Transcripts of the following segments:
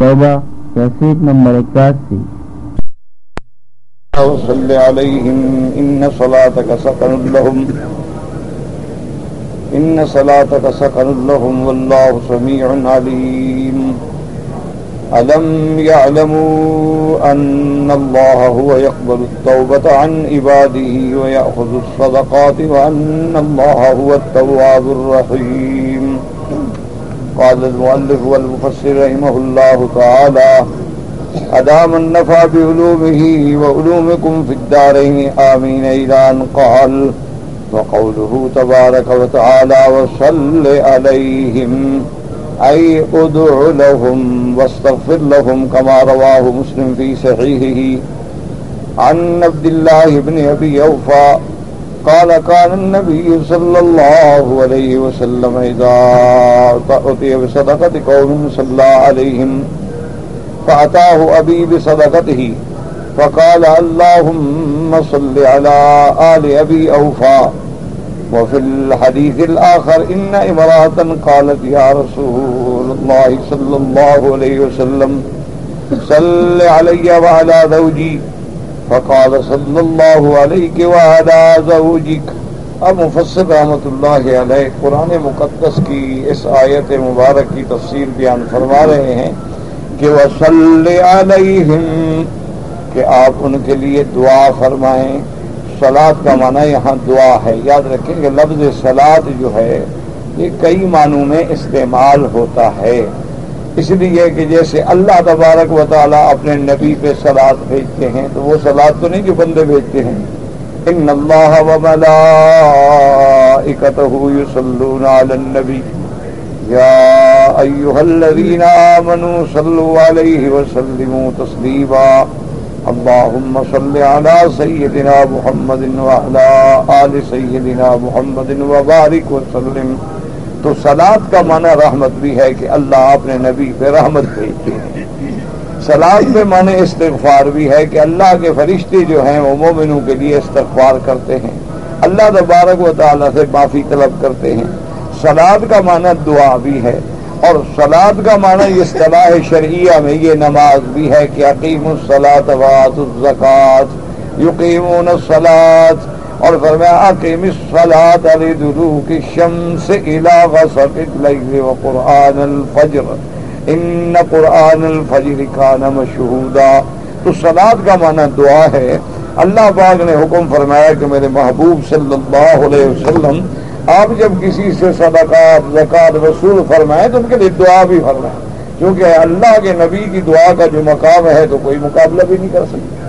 توبہ cassette number اکاسی وصل عليهم. إن صلاتك سكن لهم. إن صلاتك سكن لهم. والله سميع عليم. ألم يعلموا أن الله هو يقبل التوبة عن عباده ويأخذ الصدقات وأن الله هو التواب الرحيم. قال المؤلف والمفسر رحمه الله تعالى أدام النفع بعلومه وعلومكم في الدارين آمين إلى أن قال وقوله تبارك وتعالى وصل عليهم أي أدع لهم واستغفر لهم كما رواه مسلم في صحيحه. عن عبد الله بن أبي أوفى قال كان النبي صلى الله عليه وسلم إذا أتي بصدقة قوم صلى عليهم فأتاه أبي بصدقته فقال اللهم صل على آل أبي أوفى وفي الحديث الآخر إن إمراة قالت يا رسول الله صلى الله عليه وسلم صل علي وعلى زوجي فقال صلى الله عليك وعلى زوجك. اب مفسر رحمت اللہ علیہ قرآن مقدس کی اس آیت مبارک کی تفسیر بیان فرما رہے ہیں کہ وہ علیہم کہ آپ ان کے لیے دعا فرمائیں۔ سلاد کا معنی یہاں دعا ہے۔ یاد رکھیں کہ لفظ سلاد جو ہے، یہ کئی معنوں میں استعمال ہوتا ہے۔ اس لیے کہ جیسے اللہ تبارک و تعالیٰ اپنے نبی پہ سلاد بھیجتے ہیں، تو وہ سلاد تو نہیں جو بندے بھیجتے ہیں۔ ان اللہ و یصلون علی النبی۔ يا أيها الذين آمنوا صلوا عليه وسلموا تسليما اللهم صل على سيدنا محمد وعلى آل سيدنا محمد وبارك وسلم۔ تو سلاد کا معنی رحمت بھی ہے کہ اللہ اپنے نبی پہ رحمت بھیجتے ہیں سلاد پہ معنی استغفار بھی ہے کہ اللہ کے فرشتے جو ہیں وہ مومنوں کے لیے استغفار کرتے ہیں۔ اللہ تبارک و تعالیٰ سے معافی طلب کرتے ہیں۔ سلاد کا معنی دعا بھی ہے۔ اور سلاد کا معنی اس طلاح شرعیہ میں یہ نماز بھی ہے کہ عقیم السلاط وات الزکات یقین السلاد اور فرمایا عقیم السلاط علی دلو کی شمس علاقہ سقط الفجر. ان قرآن الفجر کان مشہودا تو سلاد کا معنی دعا ہے۔ اللہ پاک نے حکم فرمایا کہ میرے محبوب صلی اللہ علیہ وسلم، آپ جب کسی سے صدقات زکات وصول فرمائیں تو ان کے لیے دعا بھی فرمائیں۔ کیونکہ اللہ کے نبی کی دعا کا جو مقام ہے تو کوئی مقابلہ بھی نہیں کر سکتا۔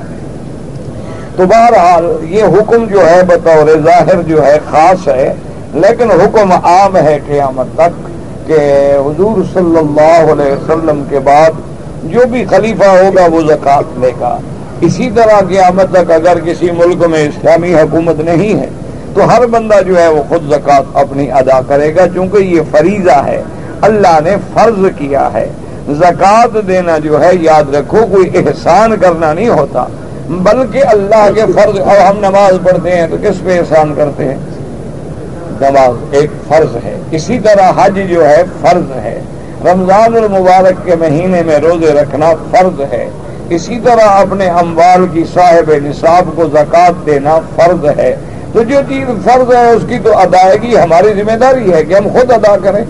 تو بہرحال یہ حکم جو ہے بطور ظاہر جو ہے خاص ہے، لیکن حکم عام ہے قیامت تک کہ حضور صلی اللہ علیہ وسلم کے بعد جو بھی خلیفہ ہوگا وہ زکوٰۃ لے گا۔ اسی طرح قیامت تک اگر کسی ملک میں اسلامی حکومت نہیں ہے، تو ہر بندہ جو ہے وہ خود زکوٰۃ اپنی ادا کرے گا، چونکہ یہ فریضہ ہے۔ اللہ نے فرض کیا ہے۔ زکوٰۃ دینا جو ہے، یاد رکھو، کوئی احسان کرنا نہیں ہوتا۔ بلکہ اللہ کے فرض اور ہم نماز پڑھتے ہیں تو کس پہ احسان کرتے ہیں؟ نماز ایک فرض ہے۔ اسی طرح حج جو ہے، فرض ہے۔ رمضان المبارک کے مہینے میں روزے رکھنا فرض ہے۔ اسی طرح اپنے اموال کی صاحب نصاب کو زکوٰۃ دینا فرض ہے۔ تو جو چیز فرض ہے، اس کی تو ادائیگی ہماری ذمہ داری ہے کہ ہم خود ادا کریں۔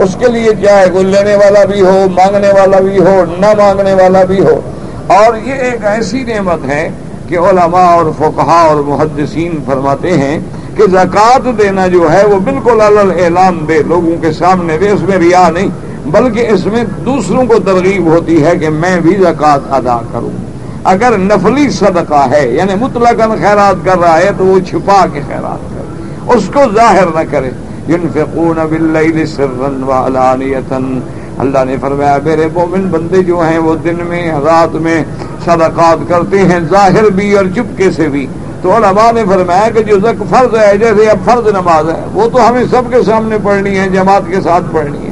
اس کے لیے چاہے کوئی لینے والا بھی ہو، مانگنے والا بھی ہو، نہ مانگنے والا بھی ہو۔ اور یہ ایک ایسی نعمت ہے کہ علماء اور فقہا اور محدثین فرماتے ہیں کہ زکوٰۃ دینا جو ہے وہ بالکل اعلان دے لوگوں کے سامنے دے اس میں ریا نہیں، بلکہ اس میں دوسروں کو ترغیب ہوتی ہے کہ میں بھی زکوٰۃ ادا کروں۔ اگر نفلی صدقہ ہے یعنی مطلق خیرات کر رہا ہے، تو وہ چھپا کے خیرات کرے۔ اس کو ظاہر نہ کرے۔ ينفقون باللیل سرا وعلانیتا اللہ نے فرمایا، میرے مومن بندے جو ہیں، وہ دن میں، رات میں صدقات کرتے ہیں، ظاہر بھی اور چپکے سے بھی۔ تو علماء نے فرمایا کہ جو زک فرض ہے، جیسے اب فرض نماز ہے، وہ تو ہمیں سب کے سامنے پڑھنی ہے، جماعت کے ساتھ پڑھنی ہے۔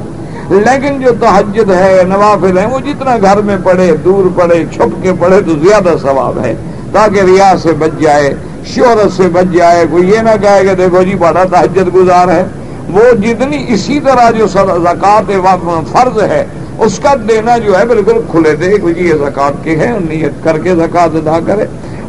لیکن جو تحجد ہے، نوافل ہے وہ جتنا گھر میں پڑھے، دور پڑھے چھپ کے پڑھے، تو زیادہ ثواب ہے۔ تاکہ ریا سے بچ جائے، شہرت سے بچ جائے، کوئی یہ نہ کہے کہ دیکھو جی بڑا تحجد گزار ہے۔ وہ جتنی اسی طرح جو زکوٰۃ فرض ہے، اس کا دینا جو ہے بالکل کھلے دے یہ زکات کے ہیں، نیت کر کے زکات ادا کرے۔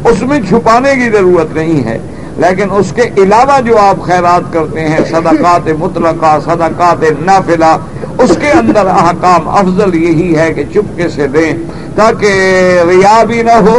اس میں چھپانے کی ضرورت نہیں ہے، لیکن اس کے علاوہ جو آپ خیرات کرتے ہیں، صدقات مطلقہ، صدقات نافلہ، اس کے اندر احکام افضل یہی ہے کہ چپکے سے دیں تاکہ ریا بھی نہ ہو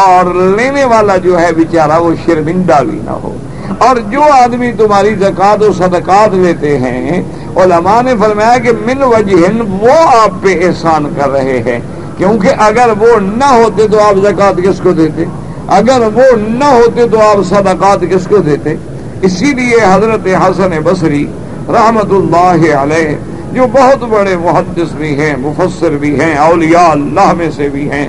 اور لینے والا جو ہے بیچارہ وہ شرمندہ بھی نہ ہو۔ اور جو آدمی تمہاری زکات و صدقات لیتے ہیں، علماء نے فرمایا کہ من وجہ وہ آپ پہ احسان کر رہے ہیں۔ کیونکہ اگر وہ نہ ہوتے تو آپ زکات کس کو دیتے؟ اگر وہ نہ ہوتے تو آپ صدقات کس کو دیتے؟ اسی لیے حضرت حسن بصری رحمت اللہ علیہ، جو بہت بڑے محدث بھی ہیں، مفسر بھی ہیں، اولیاء اللہ میں سے بھی ہیں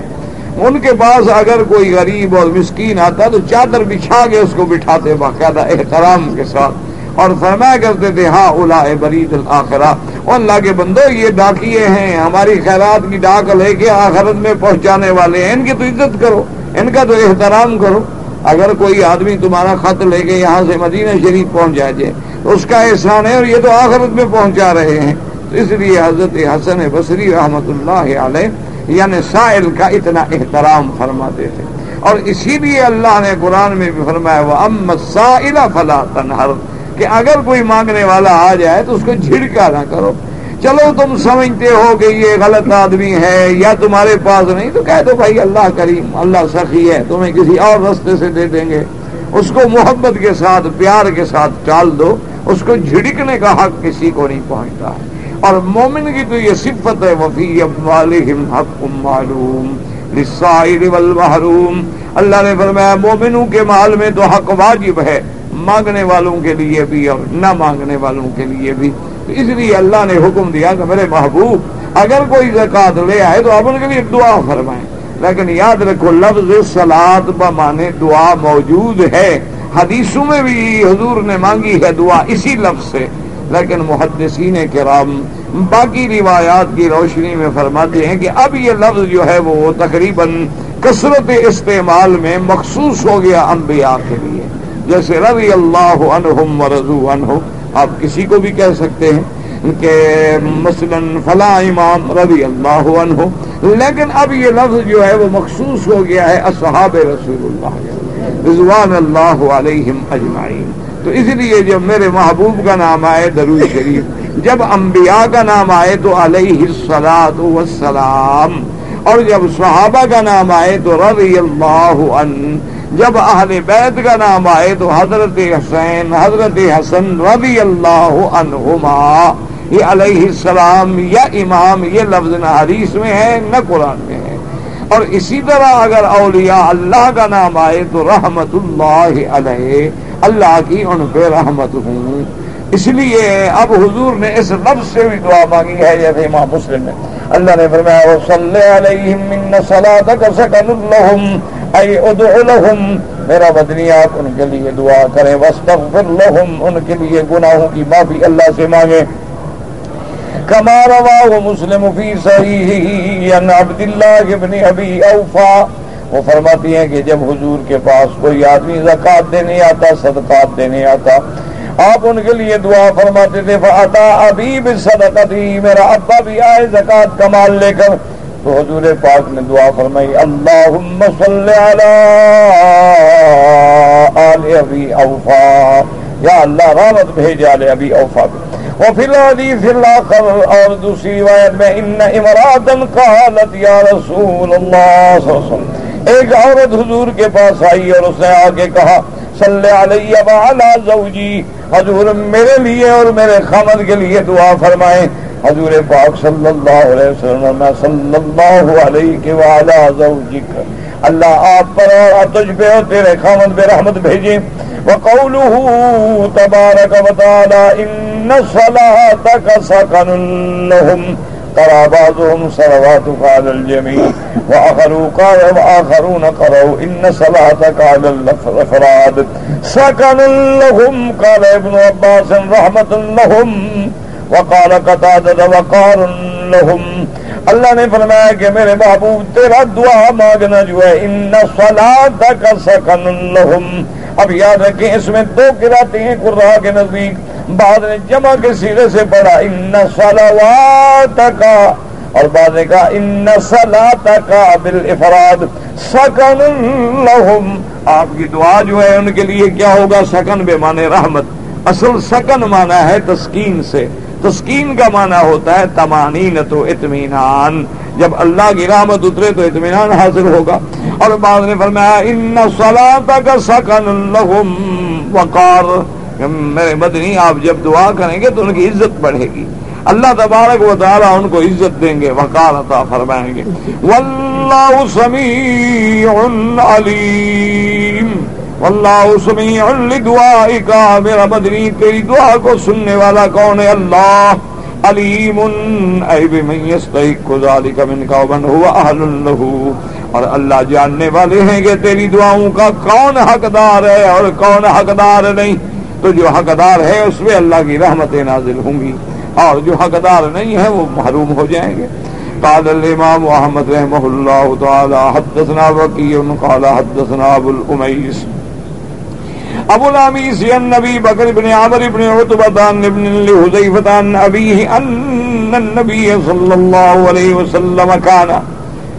ان کے پاس اگر کوئی غریب اور مسکین آتا تو چادر بچھا کے اس کو بٹھاتے باقاعدہ احترام کے ساتھ اور فرمایا کرتے تھے ہاں اولا برید الآخرہ اور اللہ کے بندو، یہ ڈاکیے ہیں، ہماری خیرات کی ڈاک لے کے آخرت میں پہنچانے والے ہیں۔ ان کی تو عزت کرو، ان کا تو احترام کرو۔ اگر کوئی آدمی تمہارا خط لے کے یہاں سے مدینہ شریف پہنچ جائے تو اس کا احسان ہے اور یہ تو آخرت میں پہنچا رہے ہیں۔ تو اس لیے حضرت حسن بصری رحمت اللہ علیہ یعنی سائل کا اتنا احترام فرماتے تھے۔ اور اسی لیے اللہ نے قرآن میں بھی فرمایا وہ امت سائل فلا تنہر کہ اگر کوئی مانگنے والا آ جائے تو اس کو جھڑکا نہ کرو۔ چلو تم سمجھتے ہو کہ یہ غلط آدمی ہے یا تمہارے پاس نہیں، تو کہہ دو بھائی اللہ کریم، اللہ سخی ہے، تمہیں کسی اور رستے سے دے دیں گے۔ اس کو محبت کے ساتھ، پیار کے ساتھ ٹال دو، اس کو جھڑکنے کا حق کسی کو نہیں پہنچتا۔ ہے اور مومن کی تو یہ صفت ہے وفی حق معلوم والمحروم۔ اللہ نے فرمایا، مومنوں کے مال میں تو حق واجب ہے، مانگنے والوں کے لیے بھی اور نہ مانگنے والوں کے لیے بھی۔ تو اس لیے اللہ نے حکم دیا کہ میرے محبوب، اگر کوئی زکات لے آئے تو آپ ان کے لیے دعا فرمائیں۔ لیکن یاد رکھو، لفظ سلاد بمانے دعا موجود ہے۔ حدیثوں میں بھی حضور نے مانگی ہے دعا اسی لفظ سے۔ لیکن محدثین کرام باقی روایات کی روشنی میں فرماتے ہیں کہ اب یہ لفظ جو ہے وہ تقریباً کثرت استعمال میں مخصوص ہو گیا انبیاء کے لیے۔ جیسے رضی اللہ عنہم و رضو عنہ آپ کسی کو بھی کہہ سکتے ہیں کہ مثلا فلاں امام رضی اللہ عنہ لیکن اب یہ لفظ جو ہے وہ مخصوص ہو گیا ہے اصحاب رسول اللہ، رضوان اللہ علیہم اجمعین۔ تو اس لیے جب میرے محبوب کا نام آئے درو شریف، جب انبیاء کا نام آئے تو علیہ السلاط وسلام اور جب صحابہ کا نام آئے تو رضی اللہ عنہ، جب اہل بیت کا نام آئے تو حضرت حسین، حضرت حسن رضی اللہ عنہما، یہ علیہ السلام، یا امام، یہ لفظ نہ حدیث میں ہے، نہ قرآن میں ہے۔ اور اسی طرح اگر اولیاء اللہ کا نام آئے تو رحمت اللہ علیہ اللہ کی ان پہ رحمت ہوں۔ اس لیے اب حضور نے اس لفظ سے بھی دعا مانگی ہے جیسے امام مسلم نے۔ اللہ نے فرمایا صلی علیہم من صلاتک سکن لهم۔ ای ادعو لهم۔ میرا بدنی آپ ان کے لیے دعا کریں۔ واستغفر لهم۔ ان کے لیے گناہوں کی معافی اللہ سے مانگیں کما رواہ مسلم فی صحیح ان عبداللہ ابن ابی اوفا وہ فرماتی ہیں کہ جب حضور کے پاس کوئی آدمی زکات دینے آتا، صدقات دینے آتا، آپ ان کے لیے دعا فرماتے تھے فاتا ابھی بھی صدقتی میرا ابا بھی آئے زکات کمال لے کر۔ تو حضور پاک نے دعا فرمائی، اللہم صلی علی آل ابی اوفا۔ یا اللہ، رحمت بھیج آل ابی اوفا وفی الحدیث الاخر اور دوسری روایت میں ان امراتن قالت یا رسول اللہ صلی اللہ علیہ وسلم۔ ایک عورت حضور کے پاس آئی اور اس نے آ کے کہا، صلی علیہ وعلا زوجی، حضور میرے لیے اور میرے خامد کے لیے دعا فرمائیں۔ حضور پاک صلی اللہ علیہ وسلم صلی اللہ علیہ کے وعلا زوجک، اللہ آپ پر اور تجھ پہ اور تیرے خامد پہ رحمت بھیجیں۔ وقوله تبارک و تعالی، ان صلاتك سكن لهم قرأ بعضهم صلواتك على الجميع وآخروا قال وآخرون قرأوا إن صلاتك على الأفراد. سكن لهم، قال ابن عباس، رحمة لهم. وقال قتادة، وقار لهم. اللہ نے فرمایا کہ میرے محبوب، تیرا دعا مانگنا جو ہے ان صلاتک سکن لهم. اب یاد رکھیں، اس میں دو قراتیں ہیں قرآن کے نزدیک. بعد نے جمع کے سیرے سے پڑھا ان سلوات کا اور بعد نے کہا ان صلاة کا بالافراد سکن لهم. آپ کی دعا جو ہے ان کے لیے کیا ہوگا؟ سکن بے معنی رحمت۔ اصل سکن مانا ہے تسکین سے۔ تسکین کا معنی ہوتا ہے تمانین تو اطمینان۔ جب اللہ کی رحمت اترے تو اطمینان حاصل ہوگا۔ اور بعد نے فرمایا ان صلاة کا سکن لهم وقار. میرے مدنی، آپ جب دعا کریں گے تو ان کی عزت بڑھے گی۔ اللہ تبارک و تعالیٰ ان کو عزت دیں گے وقار عطا فرمائیں گے۔ واللہ سمیع علیم۔ واللہ سمیع لدعائکا میرا مدنی تیری دعا کو سننے والا کون ہے؟ اللہ۔ علیم ای بمن یستحق ذالک من کا ومن هو اہل له اور اللہ جاننے والے ہیں کہ تیری دعاؤں کا کون حقدار ہے اور کون حقدار نہیں۔ تو جو حقدار ہے، اس میں اللہ کی رحمتیں نازل ہوں گی۔ اور جو حقدار نہیں ہے وہ محروم ہو جائیں گے۔ قال الامام احمد رحمہ اللہ تعالی، حدثنا وقیع قال حدثنا ابو الامیس ابو الامیس النبی بکر بن عمر بن عتبہ بن لحذیفہ عن ابیہ ان النبی صلی اللہ علیہ وسلم كان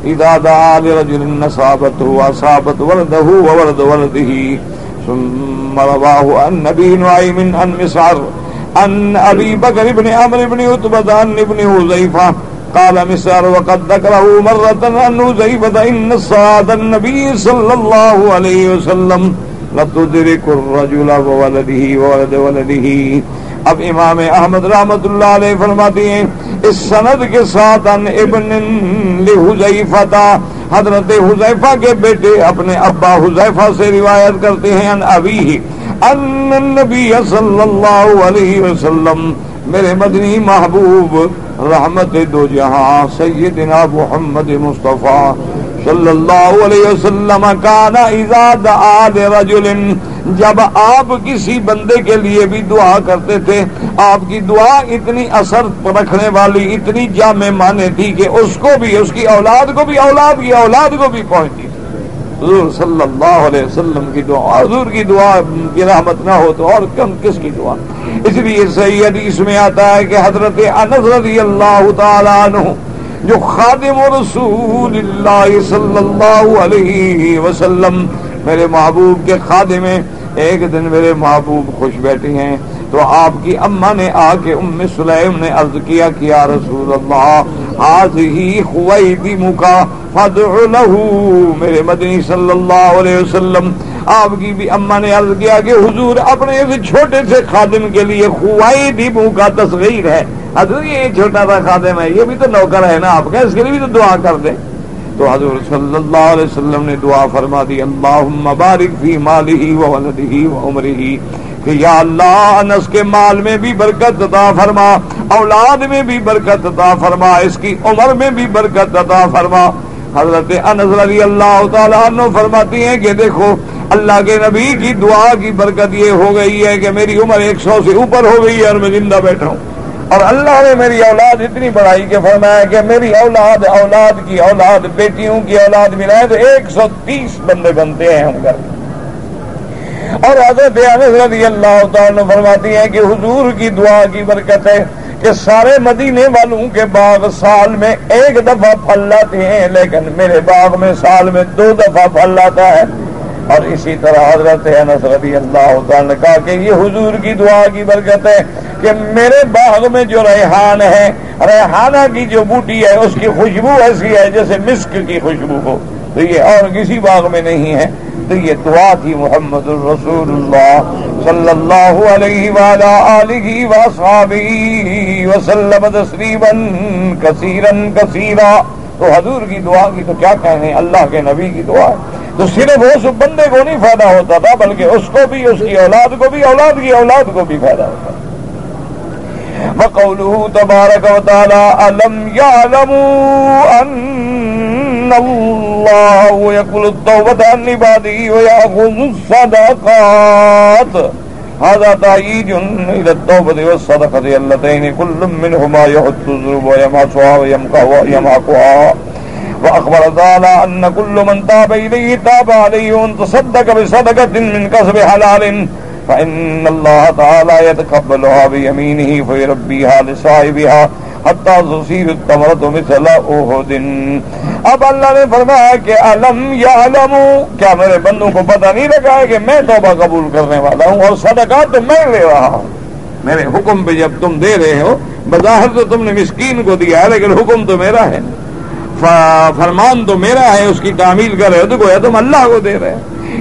اذا دعا لرجل نصابته واصابت ولده وولد ولده، ثم رواه عن نبي نعيم عن مسعر۔ عن ابي بكر بن عمرو بن عتبة عن ابن حذيفة قال مسعر وقد ذكره مرة عن حذيفة ان الصلاة النبي صلى الله عليه وسلم لتدرك الرجل وولده وولد ولده. اب امام احمد رحمت اللہ علیہ فرماتی ہیں، اس سند کے ساتھ ان ابن لحزیفہ لحذیفہ، حضرت حذیفہ کے بیٹے اپنے ابا حذیفہ سے روایت کرتے ہیں، ان ابی ان النبی صلی اللہ علیہ وسلم میرے مدنی محبوب رحمت دو جہاں سیدنا محمد مصطفیٰ صلی اللہ علیہ وسلم کانا اذا دعا لرجل جب آپ کسی بندے کے لیے بھی دعا کرتے تھے، آپ کی دعا اتنی اثر رکھنے والی، اتنی جامع مانے تھی کہ اس کو بھی، اس کی اولاد کو بھی، اولاد کی اولاد کو بھی پہنچتی حضور صلی اللہ علیہ وسلم کی دعا، حضور کی دعا کی رحمت نہ ہو تو اور کم کس کی دعا؟ اس لیے صحیح حدیث میں آتا ہے کہ حضرت انس رضی اللہ تعالیٰ عنہ، جو خادم رسول اللہ صلی اللہ علیہ وسلم، میرے محبوب کے خادم ہیں ایک دن میرے محبوب خوش بیٹھے ہیں۔ تو آپ کی اما نے آ کے ام سلیم نے عرض کیا کیا رسول اللہ، آج ہی خوئی مکا فدع لہو میرے مدنی صلی اللہ علیہ وسلم۔ آپ کی بھی اما نے عرض کیا کہ حضور اپنے اس چھوٹے سے خادم کے لیے خوائی دی کا تصغیر ہے۔ حضور، یہ چھوٹا سا خادم ہے، یہ بھی تو نوکر ہے نا آپ کا، اس کے لیے بھی تو دعا کر دیں۔ تو حضور صلی اللہ علیہ وسلم نے دعا فرما دی اللہ بارک فی مالہ و ولدہ و عمرہ۔ کہ یا اللہ انس کے مال میں بھی برکت عطا فرما، اولاد میں بھی برکت عطا فرما، اس کی عمر میں بھی برکت عطا فرما۔ حضرت انس رضی اللہ تعالیٰ عنہ فرماتی ہیں کہ دیکھو، اللہ کے نبی کی دعا کی برکت یہ ہو گئی ہے کہ میری عمر ایک سو سے اوپر ہو گئی ہے اور میں زندہ بیٹھا ہوں۔ اور اللہ نے میری اولاد اتنی بڑھائی کہ فرمایا کہ میری اولاد اولاد کی اولاد، بیٹیوں کی اولاد ملائے تو ایک سو تیس بندے بنتے ہیں ہم گھر۔ اور حضرت رضی اللہ تعالیٰ فرماتی ہیں کہ حضور کی دعا کی برکت ہے کہ سارے مدینے والوں کے باغ سال میں ایک دفعہ پھل لاتے ہیں، لیکن میرے باغ میں سال میں دو دفعہ پھل لاتا ہے۔ اور اسی طرح حضرت انس رضی اللہ تعالیٰ نے کہا کہ یہ حضور کی دعا کی برکت ہے کہ میرے باغ میں جو ریحان ہے، ریحانہ کی جو بوٹی ہے، اس کی خوشبو ایسی ہے جیسے مسک کی خوشبو ہو۔ تو یہ اور کسی باغ میں نہیں ہے، تو یہ دعا تھی محمد الرسول اللہ صلی اللہ علیہ وآلہ آلہ وسلم تسلیما کثیرا کثیرا۔ تو حضور کی دعا کی تو کیا کہنے، اللہ کے نبی کی دعا ہے۔ تو صرف اس بندے کو نہیں فائدہ ہوتا تھا، بلکہ اس کو بھی، اس کی اولاد کو بھی، اولاد کی اولاد کو بھی فائدہ ہوتا وقوله تبارك وتعالى ألم يعلموا أن الله يقول التوبة عن عباده ويأخذ الصدقات هذا تأييد إلى التوبة والصدقة اللتين كل منهما يحط الذنوب ويمحصها ويمحقها وأخبر تعالى أن كل من تاب إليه تاب عليه وان تصدق بصدقة من كسب حلال فإن الله تعالى يتقبلها بيمينه فيربيها لصاحبها اب اللہ نے فرمایا کہ علم یا علم کیا میرے بندوں کو پتہ نہیں لگا ہے کہ میں توبہ قبول کرنے والا ہوں اور صدقات تو میں لے رہا ہوں؟ میرے حکم پہ جب تم دے رہے ہو، بظاہر تو تم نے مسکین کو دیا ہے، لیکن حکم تو میرا ہے۔ فرمان تو میرا ہے، اس کی تعمیل کر رہے ہو تو گویا تم اللہ کو دے رہے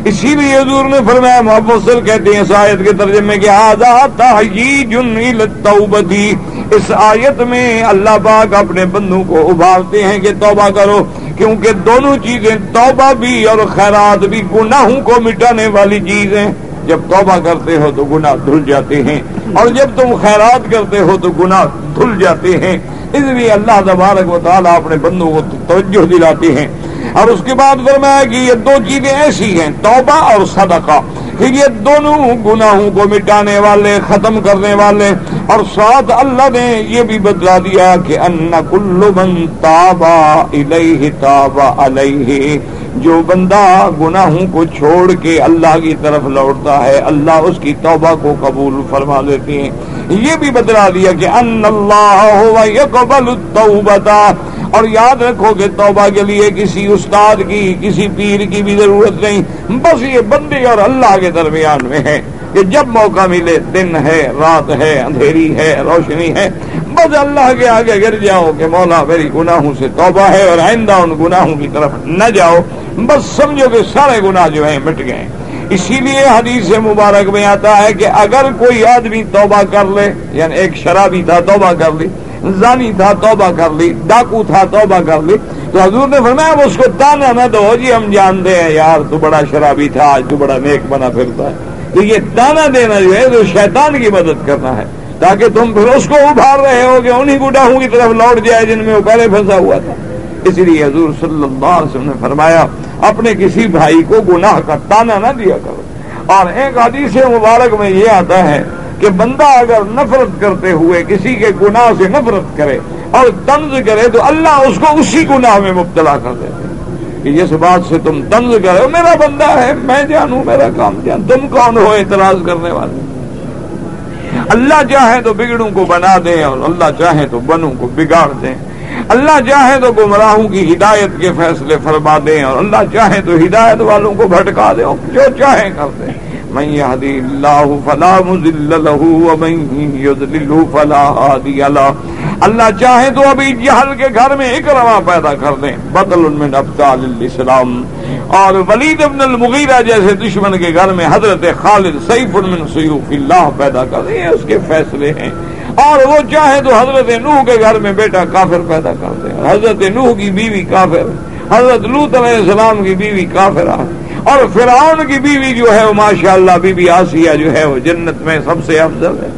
اسی لیے حضور نے فرمایا محبت کہتے ہیں شاید کے ترجمے کے آزاد اس آیت میں اللہ پاک اپنے بندوں کو ابھارتے ہیں کہ توبہ کرو، کیونکہ دونوں چیزیں توبہ بھی اور خیرات بھی گناہوں کو مٹانے والی چیزیں جب توبہ کرتے ہو تو گناہ دھل جاتے ہیں، اور جب تم خیرات کرتے ہو تو گناہ دھل جاتے ہیں۔ اس لیے اللہ تبارک و تعالیٰ اپنے بندوں کو توجہ دلاتے ہیں۔ اور اس کے بعد فرمایا کہ یہ دو چیزیں ایسی ہیں، توبہ اور صدقہ۔ پھر یہ دونوں گناہوں کو مٹانے والے، ختم کرنے والے۔ اور ساتھ اللہ نے یہ بھی بدلا دیا کہ ان کل من تابا الیہ تابا علیہ جو بندہ گناہوں کو چھوڑ کے اللہ کی طرف لوٹتا ہے، اللہ اس کی توبہ کو قبول فرما لیتے ہیں۔ یہ بھی بدلا دیا کہ ان اللہ یقبل التوبہ اور یاد رکھو کہ توبہ کے لیے کسی استاد کی، کسی پیر کی بھی ضرورت نہیں۔ بس یہ بندے اور اللہ کے درمیان میں ہے کہ جب موقع ملے، دن ہے، رات ہے، اندھیری ہے، روشنی ہے۔ بس اللہ کے آگے گر جاؤ کہ مولا میری گناہوں سے توبہ ہے اور آئندہ ان گناہوں کی طرف نہ جاؤ۔ بس سمجھو کہ سارے گناہ جو ہیں مٹ گئے اسی لیے حدیث مبارک میں آتا ہے کہ اگر کوئی آدمی توبہ کر لے یعنی ایک شرابی تھا، توبہ کر لی زانی تھا، توبہ کر لی، ڈاکو تھا، توبہ کر لی۔ تو حضور نے فرمایا اس کو تانا نہ دو جی ہم جانتے ہیں، یار تو بڑا شرابی تھا، آج تو بڑا نیک بنا پھرتا ہے۔ تو یہ تانا دینا جو ہے، تو شیطان کی مدد کرنا ہے۔ تاکہ تم پھر اس کو ابھار رہے ہو کہ انہیں گڈاہوں کی طرف لوٹ جائے جن میں وہ پہلے پھنسا ہوا تھا۔ اس لیے حضور صلی اللہ علیہ وسلم نے فرمایا، اپنے کسی بھائی کو گناہ کا تانا نہ دیا کرو۔ اور ایک حدیث مبارک میں یہ آتا ہے کہ بندہ اگر نفرت کرتے ہوئے کسی کے گناہ سے نفرت کرے اور طنز کرے تو اللہ اس کو اسی گناہ میں مبتلا کر دیتے کہ جس بات سے تم طنز کرے، میرا بندہ ہے، میں جانوں، میرا کام جان، تم کون ہو اعتراض کرنے والے؟ اللہ چاہے تو بگڑوں کو بنا دیں اور اللہ چاہے تو بنوں کو بگاڑ دیں۔ اللہ چاہے تو گمراہوں کی ہدایت کے فیصلے فرما دیں اور اللہ چاہے تو ہدایت والوں کو بھٹکا دیں جو چاہے کر دیں۔ من يهدي الله فلا مضل له ومن يضلل فلا هادي له. اللہ چاہے تو ابھی جہل کے گھر میں ایک روا پیدا کر دیں، بدل من ابطال الاسلام. اور ولید ابن المغیرہ جیسے دشمن کے گھر میں حضرت خالد سیف من سیوف اللہ پیدا کر دیں اس کے فیصلے ہیں. اور وہ چاہے تو حضرت نوح کے گھر میں بیٹا کافر پیدا کر دیں، حضرت نوح کی بیوی کافر، حضرت لوت علیہ السلام کی بیوی کافر اور فرعون کی بیوی جو ہے وہ ماشاء اللہ بی بی آسیہ جو ہے وہ جنت میں سب سے افضل ہے۔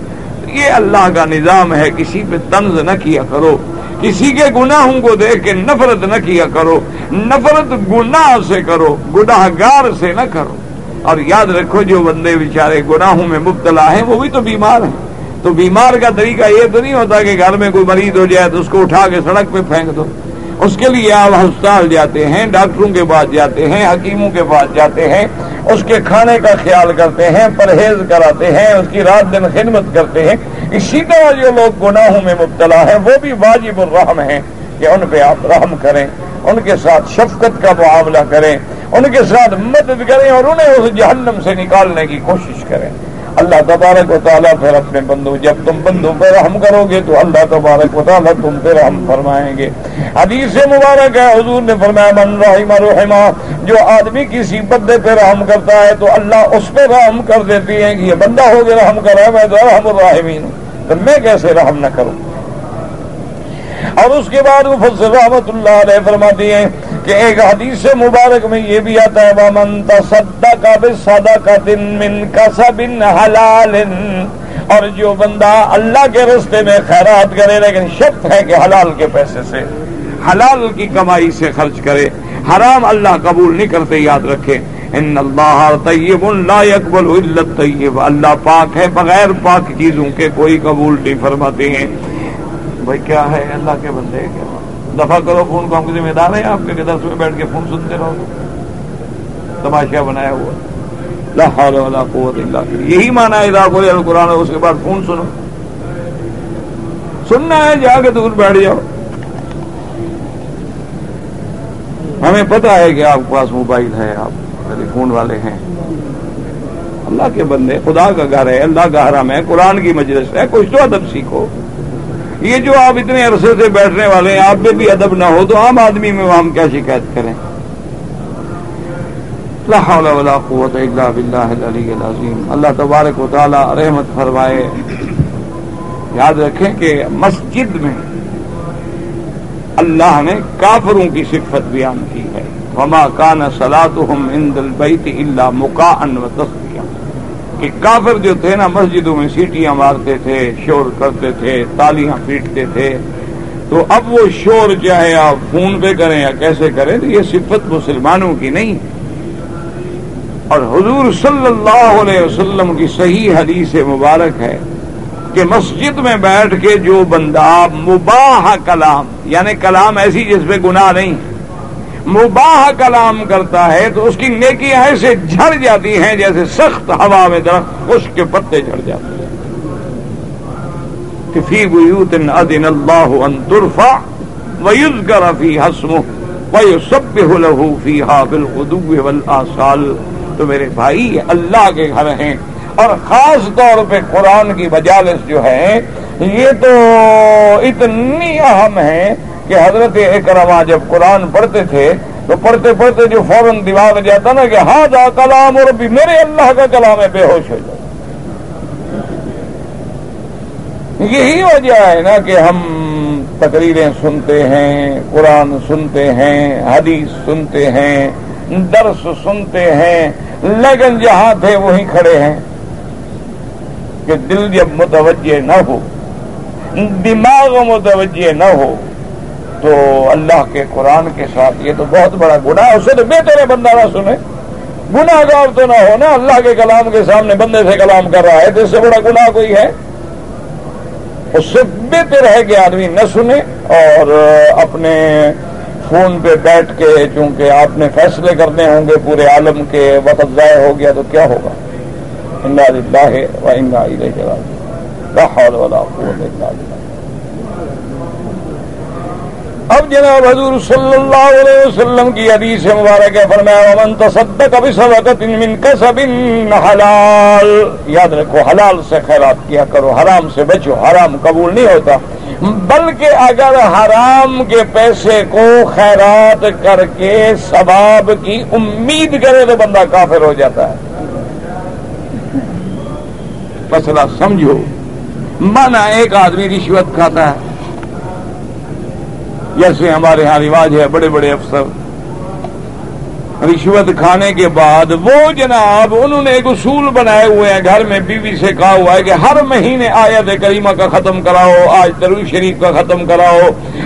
یہ اللہ کا نظام ہے، کسی پہ طنز نہ کیا کرو۔ کسی کے گناہوں کو دیکھ کے نفرت نہ کیا کرو۔ نفرت گناہ سے کرو گناہ گار سے نہ کرو۔ اور یاد رکھو، جو بندے بیچارے گناہوں میں مبتلا ہیں، وہ بھی تو بیمار ہیں۔ تو بیمار کا طریقہ یہ تو نہیں ہوتا کہ گھر میں کوئی مریض ہو جائے تو اس کو اٹھا کے سڑک پہ پھینک دو۔ اس کے لیے آپ ہسپتال جاتے ہیں، ڈاکٹروں کے پاس جاتے ہیں، حکیموں کے پاس جاتے ہیں، اس کے کھانے کا خیال کرتے ہیں، پرہیز کراتے ہیں، اس کی رات دن خدمت کرتے ہیں۔ اسی طرح جو لوگ گناہوں میں مبتلا ہیں، وہ بھی واجب الرحم ہیں کہ ان پہ آپ رحم کریں، ان کے ساتھ شفقت کا معاملہ کریں، ان کے ساتھ مدد کریں اور انہیں اس جہنم سے نکالنے کی کوشش کریں۔ اللہ تبارک و تعالیٰ پھر اپنے بندوں جب تم بندوں پہ رحم کرو گے تو اللہ تبارک و تعالیٰ تم پہ رحم فرمائیں گے۔ حدیث مبارک ہے، حضور نے فرمایا، من رحم رحمہ، جو آدمی کسی بندے پہ رحم کرتا ہے تو اللہ اس پہ رحم کر دیتی ہے کہ یہ بندہ ہو گیا رحم کر رہا ہے، میں تو رحم الرحمین تو میں کیسے رحم نہ کروں؟ اور اس کے بعد مفسر رحمت اللہ علیہ فرماتی ہیں کہ ایک حدیث مبارک میں یہ بھی آتا ہے، ومن تصدق بصدقۃ من کسب حلال۔ اور جو بندہ اللہ کے رستے میں خیرات کرے، لیکن شرط ہے کہ حلال کے پیسے سے، حلال کی کمائی سے خرچ کرے، حرام اللہ قبول نہیں کرتے، یاد رکھے۔ ان اللہ طیب لا يقبل الا الطیب اللہ پاک ہے بغیر پاک چیزوں کے، کوئی قبول نہیں فرماتے ہیں۔ بھائی کیا ہے؟ اللہ کے بندے، کیا؟ دفاع کرو فون کو، ہم ذمہ دار ہیں، آپ کے درس میں بیٹھ کے فون سنتے رہو تماشا بنایا ہوا۔ لا حول ولا قوت الا بالله یہی مانا ہے، اذا قرئ اس کے بعد فون سنو۔ سننا ہے، جا کے دور بیٹھ جاؤ۔ ہمیں پتا ہے کہ آپ کے پاس موبائل ہے، آپ ٹیلی فون والے ہیں۔ اللہ کے بندے، خدا کا گھر ہے، اللہ کا حرم ہے، قرآن کی مجلس ہے، کچھ تو ادب سیکھو۔ یہ جو آپ اتنے عرصے سے بیٹھنے والے ہیں، آپ میں بھی ادب نہ ہو تو عام آدمی میں ہم کیا شکایت کریں؟ لا حول ولا قوت الا باللہ العلی العظیم۔ اللہ تبارک و تعالی رحمت فرمائے۔ یاد رکھیں کہ مسجد میں اللہ نے کافروں کی صفت بیان کی ہے۔ وما کان صلاتهم عند البيت الا مقاء و تصدیہ کہ کافر جو تھے نا، مسجدوں میں سیٹیاں مارتے تھے، شور کرتے تھے، تالیاں پیٹتے تھے۔ تو اب وہ شور چاہے آپ فون پہ کریں یا کیسے کریں، تو یہ صفت مسلمانوں کی نہیں۔ اور حضور صلی اللہ علیہ وسلم کی صحیح حدیث مبارک ہے کہ مسجد میں بیٹھ کے جو بندہ مباح کلام یعنی کلام ایسی جس پہ گناہ نہیں مباح کلام کرتا ہے تو اس کی نیکیاں ایسے جھڑ جاتی ہیں جیسے سخت ہوا میں درخت خشک کے پتے جھڑ جاتے ہیں۔ فی بیوت ادن اللہ ان ترفع ویذکر فی حسمہ ویسبح له فیہا بالغدو والآصال۔ تو میرے بھائی اللہ کے گھر ہیں۔ اور خاص طور پہ قرآن کی مجالس جو ہے یہ تو اتنی اہم ہے کہ حضرت اکرما جب قرآن پڑھتے تھے تو پڑھتے پڑھتے جو فوراً دماغ جاتا نا کہ ہاں جا کلام اور بھی میرے اللہ کا کلام ہے، بے ہوش ہو جائے یہی وجہ ہے نا کہ ہم تقریریں سنتے ہیں، قرآن سنتے ہیں، حدیث سنتے ہیں، درس سنتے ہیں، لیکن جہاں تھے وہیں کھڑے ہیں کہ دل جب متوجہ نہ ہو، دماغ متوجہ نہ ہو تو اللہ کے قرآن کے ساتھ، یہ تو بہت بڑا گناہ ہے اسے تو بہتر ہے بندہ نہ سنے۔ گناہ گار تو نہ ہو نا اللہ کے کلام کے سامنے بندے سے کلام کر رہا ہے، تو اس سے بڑا گناہ کوئی ہے؟ اس سے بہتر ہے کہ آدمی نہ سنے اور اپنے فون پہ بیٹھ کے، چونکہ آپ نے فیصلے کرنے ہوں گے پورے عالم کے، وقت ضائع ہو گیا تو کیا ہوگا؟ اب جناب حضور صلی اللہ علیہ وسلم کی حدیث مبارک فرمایا من تصدق بسبقت من کسب حلال۔ یاد رکھو، حلال سے خیرات کیا کرو، حرام سے بچو، حرام قبول نہیں ہوتا۔ بلکہ اگر حرام کے پیسے کو خیرات کر کے ثواب کی امید کرے تو بندہ کافر ہو جاتا ہے۔ مسئلہ سمجھو، مانا ایک آدمی رشوت کھاتا ہے۔ جیسے ہمارے ہاں رواج ہے، بڑے بڑے افسر۔ رشوت کھانے کے بعد وہ جناب، انہوں نے ایک اصول بنائے ہوئے ہیں۔ گھر میں بیوی سے کہا ہوا ہے کہ ہر مہینے آیت کریمہ کا ختم کراؤ، آج ترو شریف کا ختم کراؤ۔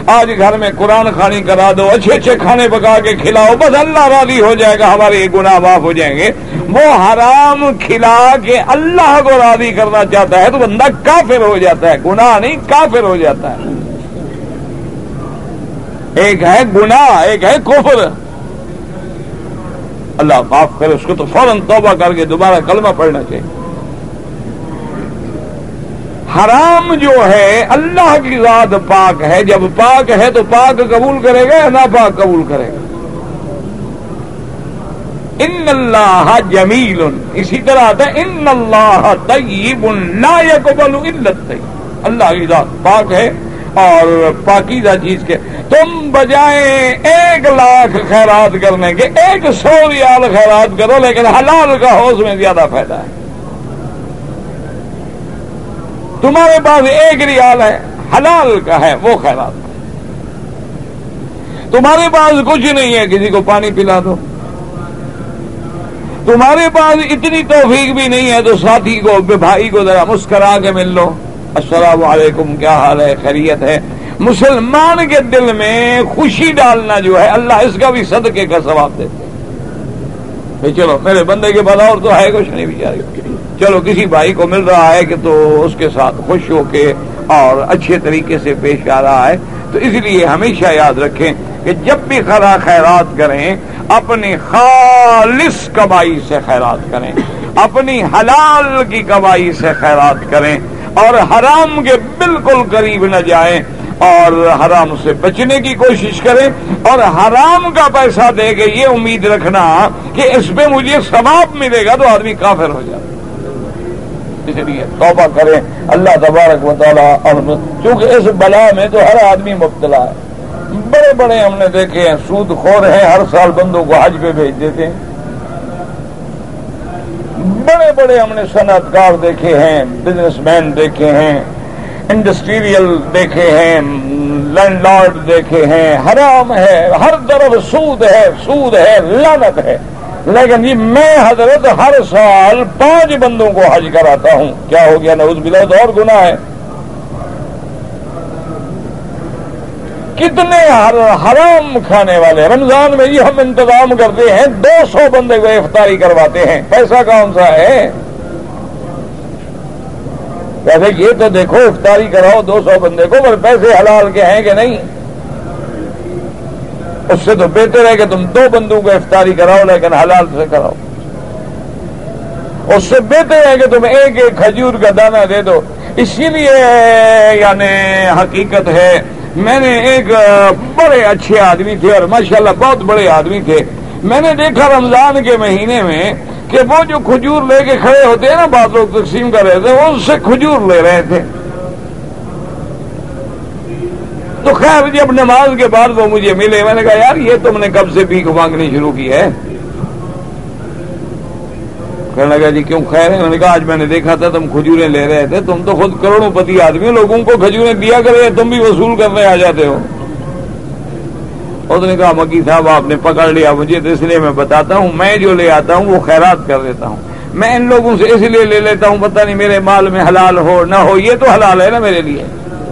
آج گھر میں قرآن خانی کرا دو، اچھے اچھے کھانے پکا کے کھلاؤ۔ بس اللہ راضی ہو جائے گا، ہمارے یہ گناہ معاف ہو جائیں گے۔ وہ حرام کھلا کے اللہ کو راضی کرنا چاہتا ہے تو بندہ کافر ہو جاتا ہے۔ گناہ نہیں، کافر ہو جاتا ہے۔ ایک ہے گناہ، ایک ہے کفر۔ اللہ معاف کرے، اس کو تو فوراً توبہ کر کے دوبارہ کلمہ پڑھنا چاہیے۔ حرام جو ہے، اللہ کی ذات پاک ہے۔ جب پاک ہے تو پاک قبول کرے گا یا نا پاک قبول کرے گا؟ ان اللہ جمیل۔ اسی طرح آتا ہے، ان اللہ طیب لا يقبل الا الطیب۔ اللہ کی ذات پاک ہے اور پاکیزہ چیز کے۔ تم بجائے ایک لاکھ خیرات کرنے کے، ایک سو ریال خیرات کرو، لیکن حلال کا حوض میں زیادہ فائدہ ہے۔ تمہارے پاس ایک ریال ہے، حلال کا ہے، وہ خیرات۔ تمہارے پاس کچھ نہیں ہے، کسی کو پانی پلا دو۔ تمہارے پاس اتنی توفیق بھی نہیں ہے، تو ساتھی کو، بھائی کو ذرا مسکرا کے مل لو۔ السلام علیکم، کیا حال ہے؟ خیریت ہے؟ مسلمان کے دل میں خوشی ڈالنا جو ہے، اللہ اس کا بھی صدقے کا ثواب دیتے چلو، میرے بندے کے بلا اور تو ہے کچھ نہیں بیچارے چلو، کسی بھائی کو مل رہا ہے کہ تو اس کے ساتھ خوش ہو کے اور اچھے طریقے سے پیش آ رہا ہے، تو اس لیے ہمیشہ یاد رکھیں کہ جب بھی خرا خیرات کریں، اپنی خالص کمائی سے خیرات کریں۔ اپنی حلال کی کمائی سے خیرات کریں۔ اور حرام کے بالکل قریب نہ جائیں اور حرام سے بچنے کی کوشش کریں اور حرام کا پیسہ دے کے یہ امید رکھنا کہ اس پہ مجھے ثواب ملے گا تو آدمی کافر ہو جائے۔ اس لیے توبہ کریں۔ اللہ تبارک و تعالیٰ چونکہ اس بلا میں تو ہر آدمی مبتلا ہے۔ بڑے بڑے ہم نے دیکھے ہیں، سود خور ہیں، ہر سال بندوں کو حج پہ بھیج دیتے ہیں۔ بڑے ہم نے صنعت کار دیکھے ہیں بزنس مین دیکھے ہیں انڈسٹریل دیکھے ہیں لینڈ لارڈ دیکھے ہیں، حرام ہے، ہر طرف سود ہے سود ہے لانت ہے۔ لیکن جی میں حضرت ہر سال پانچ بندوں کو حج کراتا ہوں۔ کیا ہو گیا؟ نوز بلا تو اور گنا ہے۔ کتنے حرام کھانے والے رمضان میں یہ ہم انتظام کرتے ہیں، دو سو بندے کو افطاری کرواتے ہیں۔ پیسہ کون سا ہے؟ کہتے یہ تو دیکھو، افطاری کراؤ دو سو بندے کو، پر پیسے حلال کے ہیں کہ نہیں؟ اس سے تو بہتر ہے کہ تم دو بندوں کو افطاری کراؤ، لیکن حلال سے کراؤ۔ اس سے بہتر ہے کہ تم ایک ایک کھجور کا دانہ دے دو۔ اسی لیے یعنی حقیقت ہے میں نے ایک بڑے اچھے آدمی تھے اور ماشاءاللہ بہت بڑے آدمی تھے۔ میں نے دیکھا رمضان کے مہینے میں کہ وہ جو کھجور لے کے کھڑے ہوتے ہیں نا، بعض لوگ تقسیم کر رہے تھے، وہ اس سے کھجور لے رہے تھے۔ تو خیر جی، جب نماز کے بعد وہ مجھے ملے۔ میں نے کہا، یار یہ تم نے کب سے بھیک مانگنی شروع کی ہے؟ کہنے لگا جی کیوں خیر ہے؟ میں نے کہا آج میں نے دیکھا تھا، تم کھجوریں لے رہے تھے۔ تم تو خود کروڑوں پتی آدمی لوگوں کو کھجوریں دیا کرے، تم بھی وصول کرنے آ جاتے ہو۔ اس نے کہا، مکی صاحب، آپ نے پکڑ لیا مجھے، تو اس لیے میں بتاتا ہوں، میں جو لے آتا ہوں، وہ خیرات کر دیتا ہوں۔ میں ان لوگوں سے اس لیے لے لیتا ہوں، پتہ نہیں میرے مال میں حلال ہو نہ ہو، یہ تو حلال ہے نا میرے لیے۔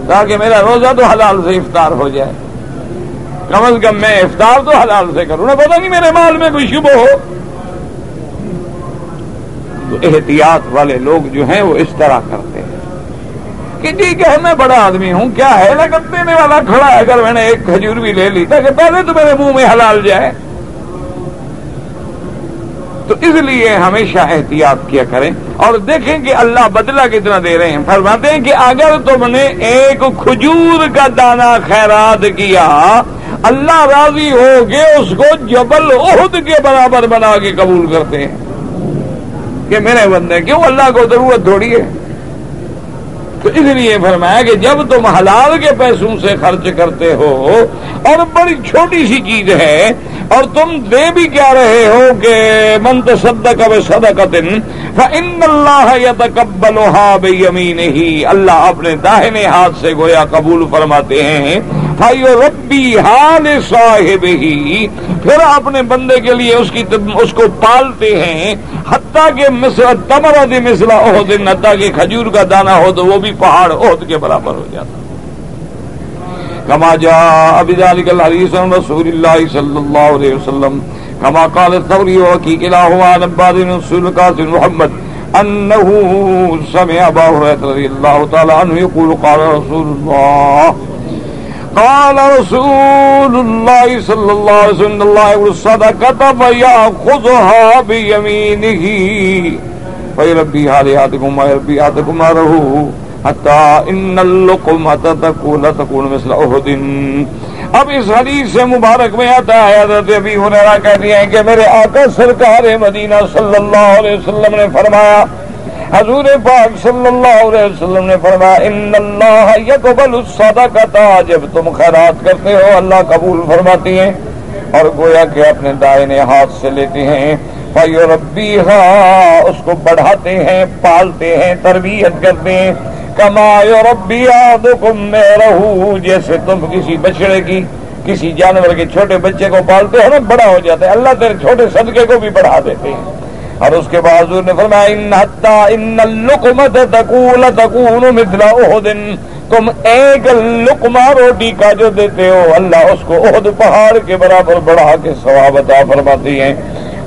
تاکہ میرا روزہ تو حلال سے افطار ہو جائے۔ کم از کم میں افطار تو حلال سے کروں نا پتا نہیں میرے مال میں کوئی شبہ ہو۔ تو احتیاط والے لوگ جو ہیں وہ اس طرح کرتے ہیں۔ کہ جی ٹھیک ہے میں بڑا آدمی ہوں، کیا ہے؟ لگن دینے والا کھڑا ہے؟ اگر میں نے ایک کھجور بھی لے لی تاکہ پہلے تو میرے منہ میں حلال جائے۔ تو اس لیے ہمیشہ احتیاط کیا کریں اور دیکھیں کہ اللہ بدلہ کتنا دے رہے ہیں۔ فرماتے ہیں کہ اگر تم نے ایک کھجور کا دانہ خیرات کیا، اللہ راضی ہو کے اس کو جبل عہد کے برابر بنا کے قبول کرتے ہیں۔ کہ میرے بندے کیوں اللہ کو ضرورت تھوڑی ہے؟ تو اس لیے فرمایا کہ جب تم حلال کے پیسوں سے خرچ کرتے ہو اور بڑی چھوٹی سی چیز ہے اور تم دے بھی کیا رہے ہو کہ منت سد کب صدقتن اللہ یا تقبل بے اللہ اپنے داہنے ہاتھ سے گویا قبول فرماتے ہیں۔ بھائیو ربی حال صاحب ہی پھر اپنے بندے کے لیے اس کی اس کو پالتے ہیں۔ حتیٰ کہ تمرد مسلا عہد حتیٰ کہ کھجور کا دانہ ہو تو وہ بھی پہاڑ عہد کے برابر ہو جاتا۔ کما جا ابھی الحدیث رسول اللہ صلی اللہ علیہ وسلم، کما قال الثوری وحقیق الہوا نباد رسول قاسم محمد انه سمع ابا هريره رضي الله تعالى عنه يقول قال رسول الله قال رسول الله صلى الله عليه وسلم، الله يقول الصدقة فيأخذها بيمينه. فيربي حالياتكم ويربي حالياتكم ماره حتى إن اللقمة تكون تكون مثل أهد اب اس حدیث سے مبارک میں آتا ہے، حضرت ابھی ہنرا کہتی ہیں کہ میرے آقا سرکار مدینہ صلی اللہ علیہ وسلم نے فرمایا حضور پاک صلی اللہ علیہ وسلم نے فرمایا، ان اللہ یقبل الصدقہ جب تم خیرات کرتے ہو، اللہ قبول فرماتی ہیں اور گویا کہ اپنے دائنے ہاتھ سے لیتے ہیں۔ بھائی ربی اس کو بڑھاتے ہیں، پالتے ہیں، تربیت کرتے ہیں۔ کما ربی آدکم میں رہو جیسے تم کسی بچڑے کی، کسی جانور کے چھوٹے بچے کو پالتے ہو نا، بڑا ہو جاتا ہے۔ اللہ تیرے چھوٹے صدقے کو بھی بڑھا دیتے ہیں۔ اور اس کے بعد حضور نے فرمایا، ان لکمت تکول تکون مثلا احد۔ تم ایک لقمہ روٹی کا جو دیتے ہو، اللہ اس کو عہد پہاڑ کے برابر بڑھا کے ثواب عطا فرماتی ہیں۔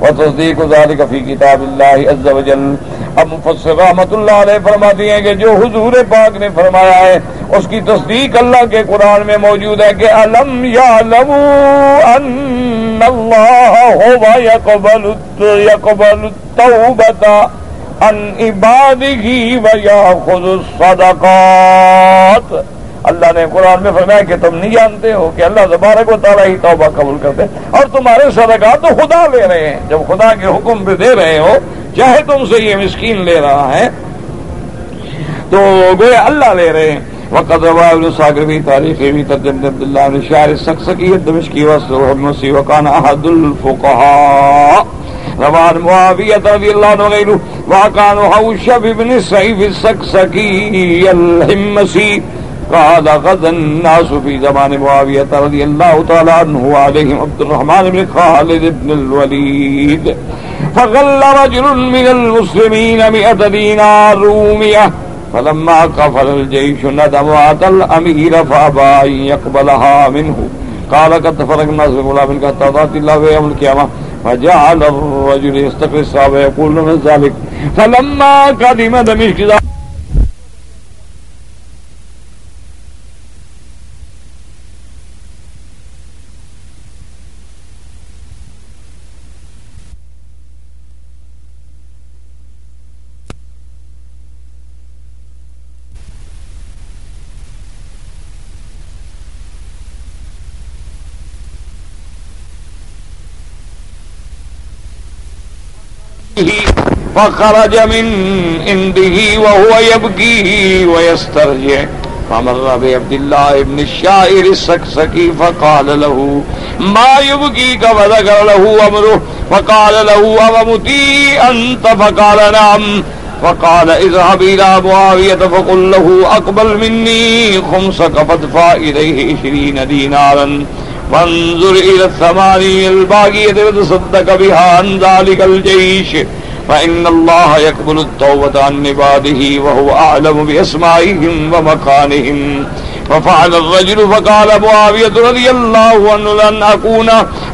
وتصدیق ذالک فی کتاب اللہ عز وجل۔ اب مفسر رحمت اللہ علیہ فرماتی ہیں کہ جو حضور پاک نے فرمایا ہے، اس کی تصدیق اللہ کے قرآن میں موجود ہے کہ علم یا ان اللہ ہوا یقبل یقبل التوبتا ان عبادی و یا خود صدقات اللہ نے قرآن میں فرمایا کہ تم نہیں جانتے ہو کہ اللہ تبارک و تعالیٰ ہی توبہ قبول کرتے اور تمہارے صدقات تو خدا لے رہے ہیں۔ جب خدا کے حکم پہ دے رہے ہو، چاہے تم سے یہ مسکین لے رہا ہے، تو گوئے اللہ لے رہے ہیں۔ وقت ساگر بھی تاریخ بھی ترجم عبد اللہ نے شاعر سکسکیت دمشقی وسی وکان احد الفقهاء. روان معاویت رضی اللہ عنہ غیرو وکان حوشب بن سعیف السکسکی الحمسی قال غدا الناس في زمان معاوية رضي الله تعالى عنه عليهم عبد الرحمن بن خالد بن الوليد. فغل رجل من المسلمين مئة دينار رومية. فلما قفل الجيش ندم واتى الامير فابى ان يقبلها منه. قال قد فرق الناس من قد تضات الله في يوم القيامه فجعل الرجل يستقر الصحابة يقول من ذلك. فلما قدم دمشق فخرج من عنده وهو يبكي ويسترجع. فمر بعبد الله بن الشاعر السكسكي فقال له، ما يبكيك وذكر له أمره. فقال له أممتي أنت? فقال، نعم. فقال، اذهب إلى معاوية فقل له، أقبل مني خمسك فادفع إليه عشرين دينارا. فانظر إلى الثماني الباقية وتصدق بها عن ذلك الجيش. فإن الله يقبل التوبة عن عباده وهو أعلم بأسمائهم ومكانهم ففعل الرجل فقال معاوية رضي الله عنه لن أكون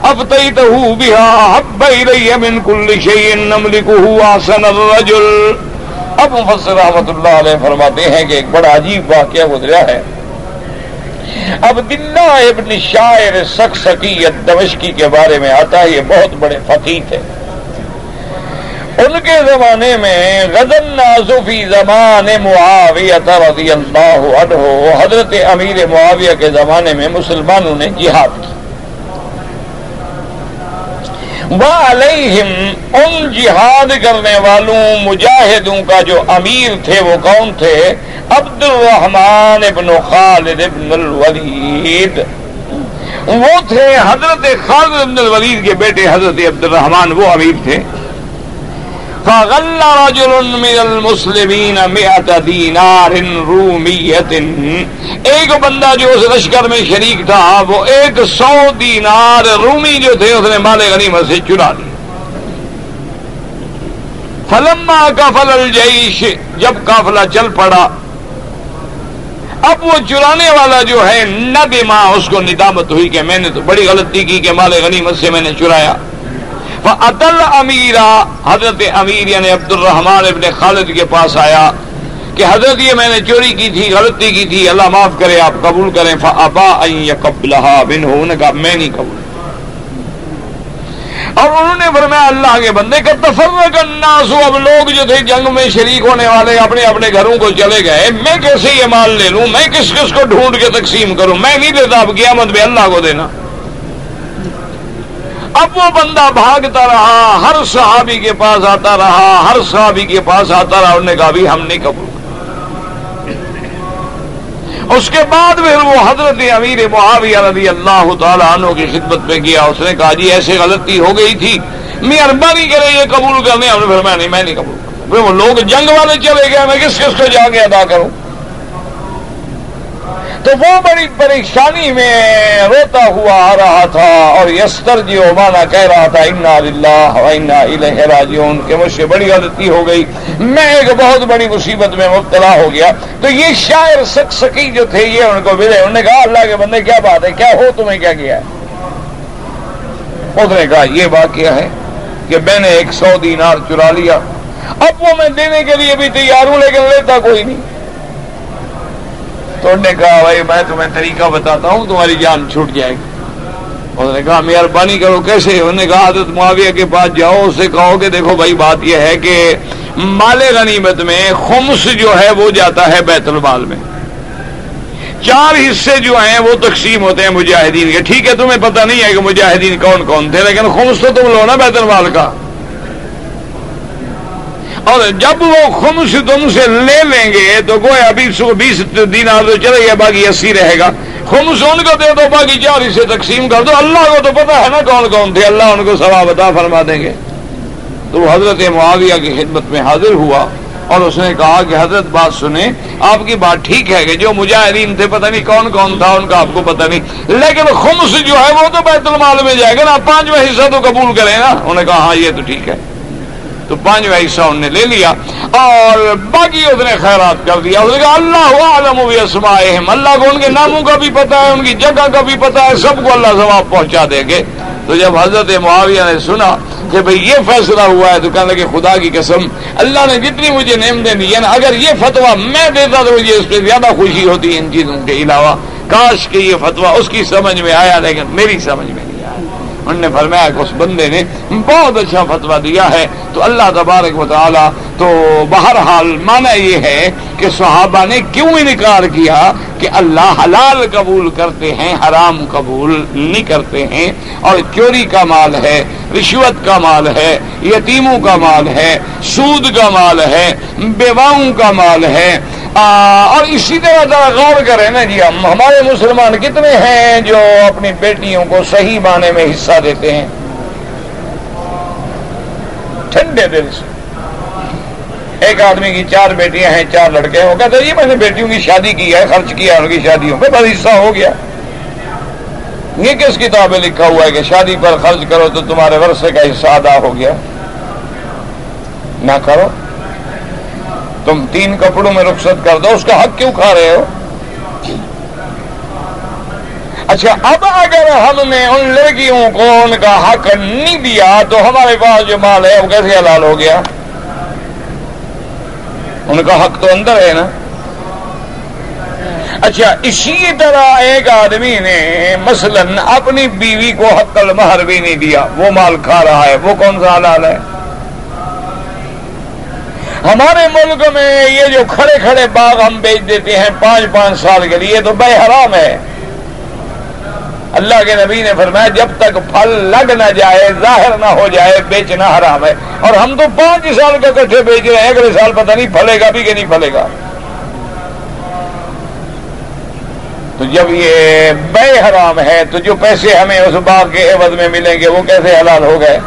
أبطيته بها أحب إلي من كل شيء نملكه أحسن الرجل اب مفسر رحمت اللہ علیہ فرماتے ہیں کہ ایک بڑا عجیب واقعہ گزرا ہے۔ اب دلہ ابن شاعر سکسکیت دمشقی کے بارے میں آتا ہے، یہ بہت بڑے فقیر تھے۔ ان کے زمانے میں غزل نازفی زمان معاویت رضی اللہ عنہ، حضرت امیر معاویہ کے زمانے میں مسلمانوں نے جہاد کی۔ وعلیہم ان جہاد کرنے والوں، مجاہدوں کا جو امیر تھے، وہ کون تھے؟ عبد الرحمن ابن خالد ابن الولید۔ وہ تھے حضرت خالد ابن الولید کے بیٹے حضرت عبد الرحمان وہ امیر تھے۔ فغل رجل من المسلمین مئت دینار رومیت ایک بندہ جو اس لشکر میں شریک تھا، وہ ایک سو دینار رومی جو تھے، اس نے مال غنیمت سے چرا لی فلما کفل الجیش، جب قافلہ چل پڑا، اب وہ چرانے والا جو ہے، نہ دما اس کو ندامت ہوئی کہ میں نے تو بڑی غلطی کی کہ مال غنیمت سے میں نے چرایا۔ اطل امیرا حضرت امیر یعنی عبد الرحمان ابن خالد کے پاس آیا کہ حضرت یہ میں نے چوری کی تھی، غلطی کی تھی، اللہ معاف کرے، آپ قبول کریں۔ فبا قبل بن ہو کہا، میں نہیں قبول۔ اور انہوں نے فرمایا، اللہ کے بندے کا تفر کرنا سو اب لوگ جو تھے، جنگ میں شریک ہونے والے اپنے اپنے گھروں کو چلے گئے۔ میں کیسے یہ مال لے لوں؟ میں کس کس کو ڈھونڈ کے تقسیم کروں؟ میں نہیں دیتا، اب قیامت میں اللہ کو دینا۔ اب وہ بندہ بھاگتا رہا، ہر صحابی کے پاس آتا رہا، ہر صحابی کے پاس آتا رہا، انہوں نے کہا بھی ہم نہیں قبول اس کے بعد پھر وہ حضرت امیر معاویہ رضی اللہ تعالیٰ عنہ کی خدمت میں گیا، اس نے کہا جی ایسے غلطی ہو گئی تھی مہربانی کرے یہ قبول کرنے۔ ہم نے پھر میں نہیں میں نہیں قبول پھر وہ لوگ جنگ والے چلے گئے، میں کس کس کو جا کے ادا کروں؟ تو وہ بڑی پریشانی میں روتا ہوا آ رہا تھا اور یستر جی مانا کہہ رہا تھا، انا اللہ راجعون کہ مجھ سے بڑی غلطی ہو گئی۔ میں ایک بہت بڑی مصیبت میں مبتلا ہو گیا۔ تو یہ شاعر سک سکی جو تھے، یہ ان کو ملے۔ انہوں نے کہا، اللہ کے بندے، کیا بات ہے؟ کیا ہو تمہیں؟ کیا کیا ہے؟ اس نے کہا، یہ واقعہ ہے کہ میں نے ایک سو دینار چرا لیا۔ اب وہ میں دینے کے لیے بھی تیار ہوں، لیکن لیتا کوئی نہیں۔ تو انہوں نے کہا، بھائی میں تمہیں طریقہ بتاتا ہوں، تمہاری جان چھوٹ جائے گی. انہوں نے کہا، مہربانی کرو، کیسے؟ انہوں نے کہا، حضرت معاویہ کے پاس جاؤ، اس سے کہو کہ دیکھو بھائی، بات یہ ہے کہ مال غنیمت میں خمس جو ہے وہ جاتا ہے بیت المال میں۔ چار حصے جو ہیں وہ تقسیم ہوتے ہیں مجاہدین کے۔ ٹھیک ہے، تمہیں پتہ نہیں ہے کہ مجاہدین کون کون تھے، لیکن خمس تو تم لو نا بیت المال کا۔ اور جب وہ خمس تم سے لے لیں گے تو گویا بیس بیس دن تو چلے گا باقی اسی رہے گا خمس ان کو دے دو باقی چار حصے تقسیم کر دو اللہ کو تو پتا ہے نا کون کون تھے اللہ ان کو ثواب عطا فرما دیں گے تو حضرت معاویہ کی خدمت میں حاضر ہوا اور اس نے کہا کہ حضرت بات سنیں آپ کی بات ٹھیک ہے کہ جو مجاہدین تھے پتہ نہیں کون کون تھا ان کا آپ کو پتہ نہیں لیکن خمس جو ہے وہ تو بیت المال میں جائے گا نا پانچواں حصہ تو قبول کریں نا انہوں نے کہا ہاں یہ تو ٹھیک ہے تو پانچواں حصہ انہوں نے لے لیا اور باقی اس نے خیرات کر دیا۔ اس نے کہا اللہ عالم اسماء اللہ کو ان کے ناموں کا بھی پتا ہے، ان کی جگہ کا بھی پتا ہے، سب کو اللہ ثواب پہنچا دیں گے۔ تو جب حضرت معاویہ نے سنا کہ بھئی یہ فیصلہ ہوا ہے تو کہنے لگے، خدا کی قسم، اللہ نے جتنی مجھے نعمتیں دی ہیں نا اگر یہ فتوا میں دیتا تو مجھے اس پہ زیادہ خوشی ہوتی ان چیزوں کے علاوہ۔ کاش کہ یہ فتوا اس کی سمجھ میں آیا، لیکن میری سمجھ میں۔ انہوں نے فرمایا کہ اس بندے نے بہت اچھا فتوا دیا ہے۔ تو اللہ تبارک و تعالی تو بہرحال مانا یہ ہے کہ صحابہ نے کیوں انکار کیا کہ اللہ حلال قبول کرتے ہیں، حرام قبول نہیں کرتے ہیں۔ اور چوری کا مال ہے، رشوت کا مال ہے، یتیموں کا مال ہے، سود کا مال ہے، بیواؤں کا مال ہے۔ اور اسی طرح ذرا غور کریں نا جی ہم ہمارے مسلمان کتنے ہیں جو اپنی بیٹیوں کو صحیح معنی میں حصہ دیتے ہیں؟ ٹھنڈے دل سے۔ ایک آدمی کی چار بیٹیاں ہیں، چار لڑکے ہیں۔ وہ کہتے جی میں نے بیٹیوں کی شادی کی ہے، خرچ کیا ان کی شادیوں پہ بس حصہ ہو گیا۔ یہ کس کتاب میں لکھا ہوا ہے کہ شادی پر خرچ کرو تو تمہارے ورثے کا حصہ ادا ہو گیا؟ نہ کرو۔ تم تین کپڑوں میں رخصت کر دو، اس کا حق کیوں کھا رہے ہو؟ اچھا اب اگر ہم نے ان لڑکیوں کو ان کا حق نہیں دیا، تو ہمارے پاس جو مال ہے، وہ کیسے حلال ہو گیا؟ ان کا حق تو اندر ہے نا؟ اچھا اسی طرح ایک آدمی نے مثلا اپنی بیوی کو حق المہر بھی نہیں دیا، وہ مال کھا رہا ہے، وہ کون سا حلال ہے؟ ہمارے ملک میں یہ جو کھڑے کھڑے باغ ہم بیچ دیتے ہیں پانچ پانچ سال کے لیے تو بے حرام ہے۔ اللہ کے نبی نے فرمایا، جب تک پھل لگ نہ جائے، ظاہر نہ ہو جائے، بیچنا حرام ہے۔ اور ہم تو پانچ سال کا کٹھے بیچ رہے ہیں، اگلے سال پتہ نہیں پھلے گا بھی کہ نہیں پھلے گا۔ تو جب یہ بے حرام ہے، تو جو پیسے ہمیں اس باغ کے عوض میں ملیں گے، وہ کیسے حلال ہو گئے؟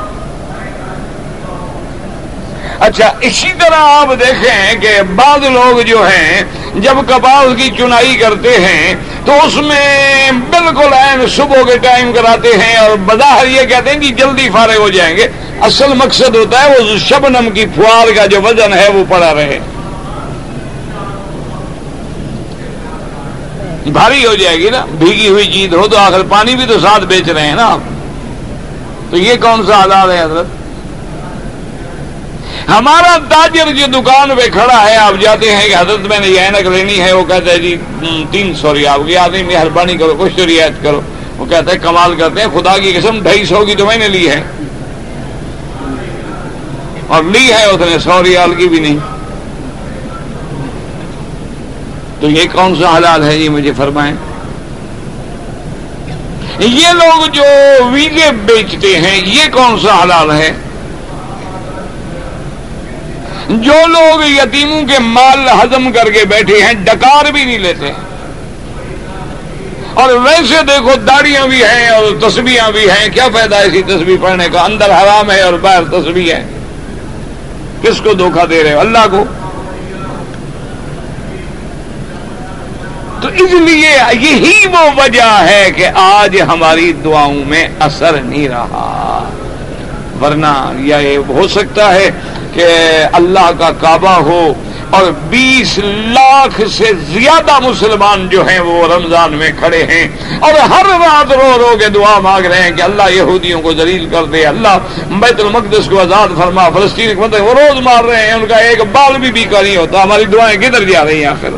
اچھا اسی طرح آپ دیکھیں کہ بعض لوگ جو ہیں، جب کپاس کی چنائی کرتے ہیں، تو اس میں بالکل این صبح کے ٹائم کراتے ہیں اور بظاہر یہ کہتے ہیں کہ جلدی فارغ ہو جائیں گے۔ اصل مقصد ہوتا ہے وہ شبنم کی فوار کا جو وزن ہے وہ پڑا رہے۔ بھاری ہو جائے گی نا، بھیگی ہوئی چیز ہو تو آخر پانی بھی تو ساتھ بیچ رہے ہیں نا آپ۔ تو یہ کون سا آزاد ہے حضرت؟ ہمارا تاجر جو دکان پہ کھڑا ہے، آپ جاتے ہیں کہ حضرت میں نے یہ اینک لینی ہے، وہ کہتا ہے جی تین سو ریال کی آدمی مہربانی کرو، کچھ رعایت کرو۔ وہ کہتا ہے، کمال کرتے ہیں، خدا کی قسم، ڈھائی سو کی تو میں نے لی ہے۔ اور لی ہے، اس نے سو ریال کی بھی نہیں۔ تو یہ کون سا حلال ہے؟ یہ مجھے فرمائیں۔ یہ لوگ جو ویزے بیچتے ہیں، یہ کون سا حلال ہے؟ جو لوگ یتیموں کے مال ہضم کر کے بیٹھے ہیں، ڈکار بھی نہیں لیتے۔ اور ویسے دیکھو، داڑیاں بھی ہیں اور تصویریں بھی ہیں۔ کیا فائدہ ایسی تصویر پڑھنے کا؟ اندر حرام ہے اور باہر تصویر ہے۔ کس کو دھوکہ دے رہے ہو؟ اللہ کو۔ تو اس لیے یہی وہ وجہ ہے کہ آج ہماری دعاؤں میں اثر نہیں رہا۔ ورنہ یہ ہو سکتا ہے کہ اللہ کا کعبہ ہو اور بیس لاکھ سے زیادہ مسلمان جو ہیں وہ رمضان میں کھڑے ہیں اور ہر رات رو رو کے دعا مانگ رہے ہیں کہ اللہ یہودیوں کو ذلیل کر دے، اللہ بیت المقدس کو آزاد فرما، فلسطین کو وہ روز مار رہے ہیں، ان کا ایک بال بھی بیکا نہیں ہوتا، ہماری دعائیں کدھر جا رہی ہیں آخر؟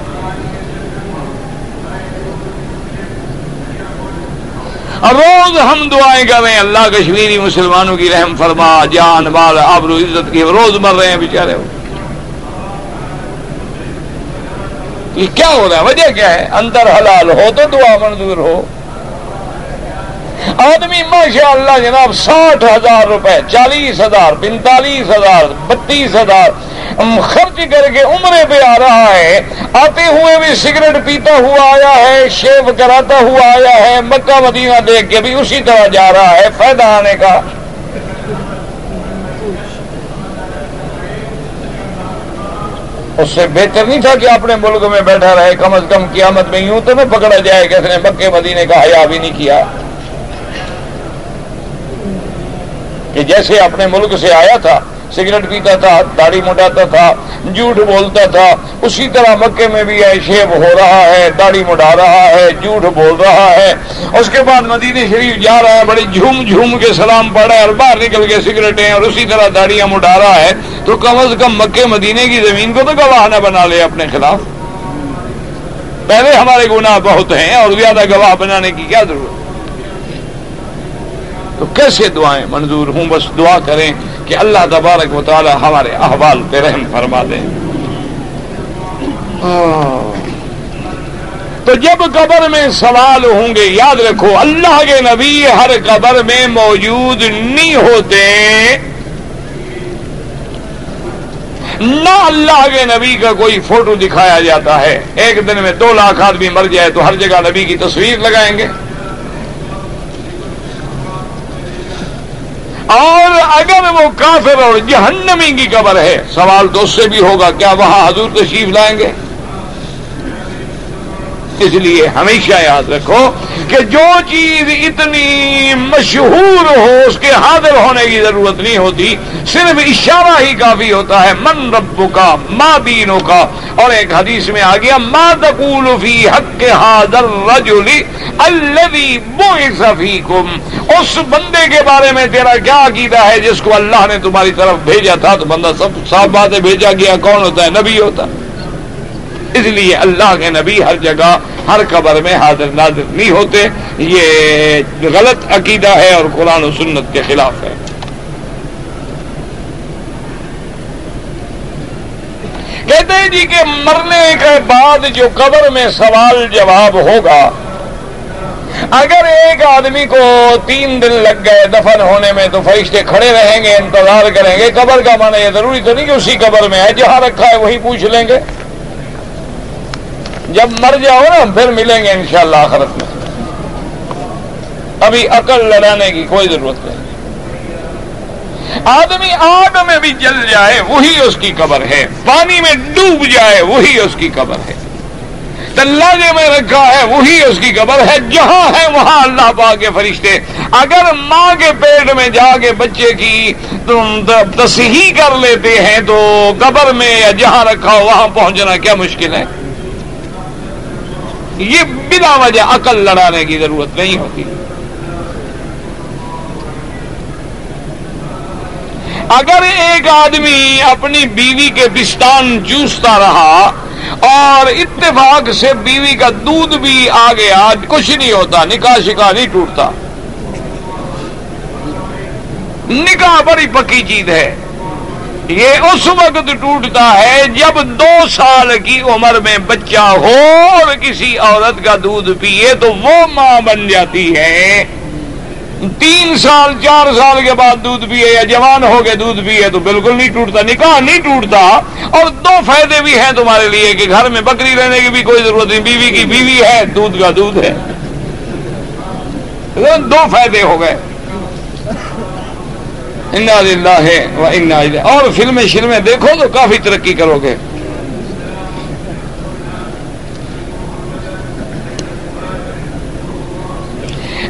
روز ہم دعائیں کر رہے ہیں۔ اللہ کشمیری مسلمانوں کی رحم فرما، جان بال آبرو عزت کی روز مر رہے ہیں بیچارے۔ یہ کیا ہو رہا ہے؟ وجہ کیا ہے؟ اندر حلال ہو تو دعا منظور ہو۔ آدمی ماشاء اللہ جناب، ساٹھ ہزار روپے، چالیس ہزار، پینتالیس ہزار، بتیس ہزار خرچ کر کے عمرے پہ آ رہا ہے۔ آتے ہوئے بھی سگریٹ پیتا ہوا آیا ہے، شیو کراتا ہوا آیا ہے، مکہ مدینہ دیکھ کے بھی اسی طرح جا رہا ہے۔ فائدہ آنے کا۔ اس سے بہتر نہیں تھا کہ اپنے ملک میں بیٹھا رہے، کم از کم قیامت میں یوں تو نہ پکڑا جائے کہ اس نے مکے مدینے کا حیا بھی نہیں کیا۔ کہ جیسے اپنے ملک سے آیا تھا سگریٹ پیتا تھا، داڑھی مٹاتا تھا، جھوٹ بولتا تھا۔ اسی طرح مکے میں بھی شیب ہو رہا ہے، داڑھی مٹا رہا ہے، جھوٹ بول رہا ہے۔ اس کے بعد مدینہ شریف جا رہا ہے، بڑی جھوم جھوم کے سلام پڑ رہا ہے اور باہر نکل کے سگریٹیں اور اسی طرح داڑیاں مٹا رہا ہے۔ تو کم از کم مکے مدینے کی زمین کو تو گواہ نہ بنا لے اپنے خلاف۔ پہلے ہمارے گناہ بہت ہیں اور زیادہ گواہ بنانے کی کیا ضرورت؟ تو کیسے دعائیں منظور ہوں؟ بس دعا کریں۔ کہ اللہ تبارک و تعالی ہمارے احوال پہ رحم فرما دیں تو جب قبر میں سوال ہوں گے، یاد رکھو، اللہ کے نبی ہر قبر میں موجود نہیں ہوتے۔ نہ اللہ کے نبی کا کوئی فوٹو دکھایا جاتا ہے۔ ایک دن میں دو لاکھ آدمی مر جائے تو ہر جگہ نبی کی تصویر لگائیں گے۔ اور اگر وہ کافر اور جہنمی کی قبر ہے، سوال تو اس سے بھی ہوگا، کیا وہاں حضور تشریف لائیں گے؟ اس لیے ہمیشہ یاد رکھو کہ جو چیز اتنی مشہور ہو، اس کے حاضر ہونے کی ضرورت نہیں ہوتی۔ صرف اشارہ ہی کافی ہوتا ہے، من رب کا ماں دینوں کا اور ایک حدیث میں آ گیا ماں تقول فی حق حاضر رجلی الذي بعث فيكم اس بندے کے بارے میں تیرا کیا عقیدہ ہے؟ جس کو اللہ نے تمہاری طرف بھیجا تھا، تو بندہ سب صاف باتیں بھیجا گیا، کون ہوتا ہے؟ نبی ہوتا۔ اس لیے اللہ کے نبی ہر جگہ ہر قبر میں حاضر ناظر نہیں ہوتے۔ یہ غلط عقیدہ ہے اور قرآن و سنت کے خلاف ہے۔ کہتے ہیں جی کہ مرنے کے بعد جو قبر میں سوال جواب ہوگا، اگر ایک آدمی کو تین دن لگ گئے دفن ہونے میں تو فرشتے کھڑے رہیں گے، انتظار کریں گے، قبر کا مانا یہ ضروری تو نہیں کہ اسی قبر میں ہے، جہاں رکھا ہے وہی پوچھ لیں گے۔ جب مر جاؤ نا، پھر ملیں گے انشاءاللہ آخرت میں۔ ابھی عقل لڑانے کی کوئی ضرورت نہیں۔ آدمی آگ میں بھی جل جائے، وہی اس کی قبر ہے۔ پانی میں ڈوب جائے، وہی اس کی قبر ہے۔ تلاجے میں رکھا ہے، وہی اس کی قبر ہے۔ جہاں ہے، وہاں اللہ پاک کے فرشتے۔ اگر ماں کے پیٹ میں جا کے بچے کی تصحیح کر لیتے ہیں تو قبر میں یا جہاں رکھا ہو، وہاں پہنچنا کیا مشکل ہے؟ یہ بلا وجہ عقل لڑانے کی ضرورت نہیں ہوتی۔ اگر ایک آدمی اپنی بیوی کے بستان چوستا رہا اور اتفاق سے بیوی کا دودھ بھی آ گیا کچھ نہیں ہوتا، نکاح شکا نہیں ٹوٹتا۔ نکاح بڑی پکی چیز ہے۔ یہ اس وقت ٹوٹتا ہے جب دو سال کی عمر میں بچہ ہو اور کسی عورت کا دودھ پیے تو وہ ماں بن جاتی ہے۔ تین سال، چار سال کے بعد دودھ پیے یا جوان ہو کے دودھ پیے تو بالکل نہیں ٹوٹتا، نکاح نہیں ٹوٹتا۔ اور دو فائدے بھی ہیں تمہارے لیے کہ گھر میں بکری رہنے کی بھی کوئی ضرورت نہیں، بیوی کی بیوی ہے، دودھ کا دودھ ہے۔ دو فائدے ہو گئے۔ ہے اور فلمیں شلمیں دیکھو تو کافی ترقی کرو گے۔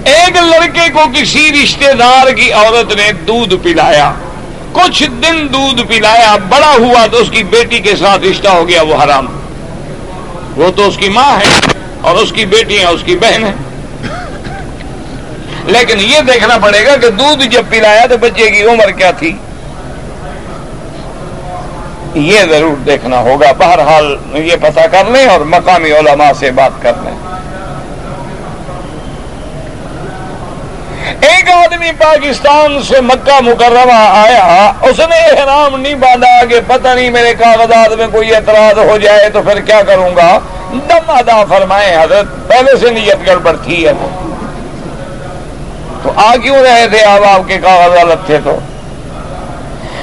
ایک لڑکے کو کسی رشتے دار کی عورت نے دودھ پلایا۔ کچھ دن دودھ پلایا، بڑا ہوا تو اس کی بیٹی کے ساتھ رشتہ ہو گیا، وہ حرام۔ وہ تو اس کی ماں ہے اور اس کی بیٹی ہے اس کی بہن ہے۔ لیکن یہ دیکھنا پڑے گا کہ دودھ جب پلایا تو بچے کی عمر کیا تھی؟ یہ ضرور دیکھنا ہوگا۔ بہرحال یہ پتہ کر لیں اور مقامی علماء سے بات کر لیں۔ ایک آدمی پاکستان سے مکہ مکرمہ آیا، اس نے احرام نہیں باندھا کہ پتہ نہیں میرے کاغذات میں کوئی اعتراض ہو جائے تو پھر کیا کروں گا؟ دم ادا فرمائے حضرت، پہلے سے نیت گڑبڑ تھی ہے تو آ کیوں رہے تھے اب آپ کے کاغذ غلط تھے تو۔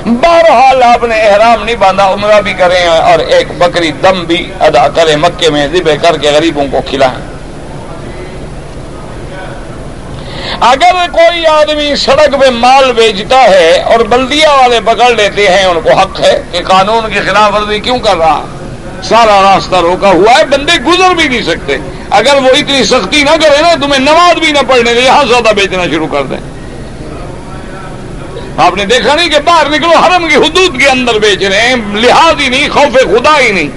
بہرحال آپ نے احرام نہیں باندھا، عمرہ بھی کریں اور ایک بکری دم بھی ادا کریں مکے میں ذبح کر کے غریبوں کو کھلائیں۔ اگر کوئی آدمی سڑک پہ مال بیچتا ہے اور بلدیا والے پکڑ لیتے ہیں، ان کو حق ہے کہ قانون کی خلاف ورزی کیوں کر رہا؟ سارا راستہ روکا ہوا ہے، بندے گزر بھی نہیں سکتے۔ اگر وہ اتنی سختی نہ کرے نا، تمہیں نماز بھی نہ پڑھنے دے، یہاں زیادہ بیچنا شروع کر دیں۔ آپ نے دیکھا نہیں کہ باہر نکلو، حرم کی حدود کے اندر بیچ رہے ہیں۔ لحاظ ہی نہیں، خوف خدا ہی نہیں۔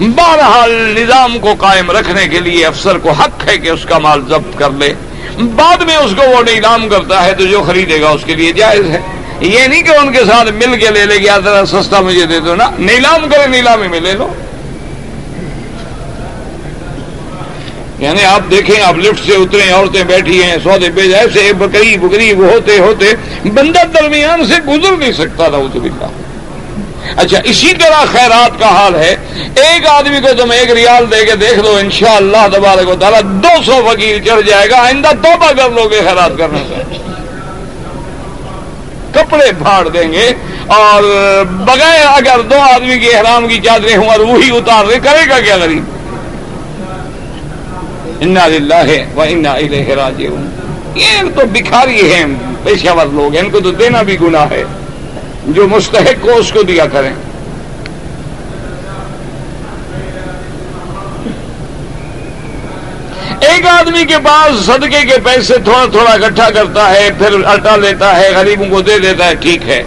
بہرحال نظام کو قائم رکھنے کے لیے افسر کو حق ہے کہ اس کا مال ضبط کر لے۔ بعد میں اس کو وہ نیلام کرتا ہے تو جو خریدے گا اس کے لیے جائز ہے۔ یہ نہیں کہ ان کے ساتھ مل کے لے لے گیا ذرا سستا مجھے دے دو نا۔ نیلام کرے نیلامی میں لے لو۔ یعنی آپ دیکھیں، آپ لفٹ سے اترے عورتیں بیٹھی ہیں، سودے پہ ایسے بکری بکری ہوتے ہوتے بندہ درمیان سے گزر نہیں سکتا تھا اس اچھا اسی طرح خیرات کا حال ہے۔ ایک آدمی کو تم ایک ریال دے کے دیکھ دو ان شاء اللہ دبارے کو تعالیٰ دو سو فقیر چڑھ جائے گا، آئندہ توبہ کر لو گے خیرات کرنے سے۔ کپڑے پھاڑ دیں گے اور بغیر اگر دو آدمی کے احرام کی چادریں ہوں اور وہی اتار دے کرے گا کیا غریب؟ انا ہے وہ انا راجعون۔ یہ تو بکھاری ہیں پیشہ ور لوگ ہیں، ان کو تو دینا بھی گناہ ہے۔ جو مستحق کو اس کو دیا کریں۔ ایک آدمی کے پاس صدقے کے پیسے تھوڑا تھوڑا اکٹھا کرتا ہے، پھر الٹا لیتا ہے، غریبوں کو دے دیتا ہے، ٹھیک ہے۔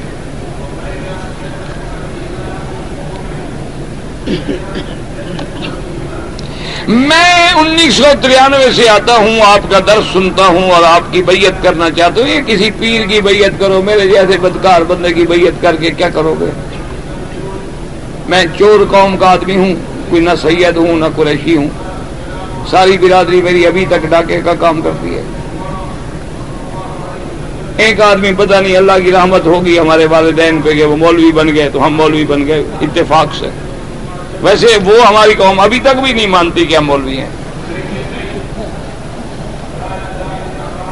میں انیس سو ترانوے سے آتا ہوں، آپ کا درس سنتا ہوں اور آپ کی بیعت کرنا چاہتا ہوں۔ یہ کسی پیر کی بیعت کرو، میرے جیسے بدکار بندے کی بیعت کر کے کیا کرو گے؟ میں چور قوم کا آدمی ہوں، کوئی نہ سید ہوں، نہ قریشی ہوں۔ ساری برادری میری ابھی تک ڈاکے کا کام کرتی ہے۔ ایک آدمی پتہ نہیں اللہ کی رحمت ہوگی ہمارے والدین پہ کہ وہ مولوی بن گئے تو ہم مولوی بن گئے، اتفاق سے۔ ویسے وہ ہماری قوم ابھی تک بھی نہیں مانتی کہ ہم مولوی ہیں۔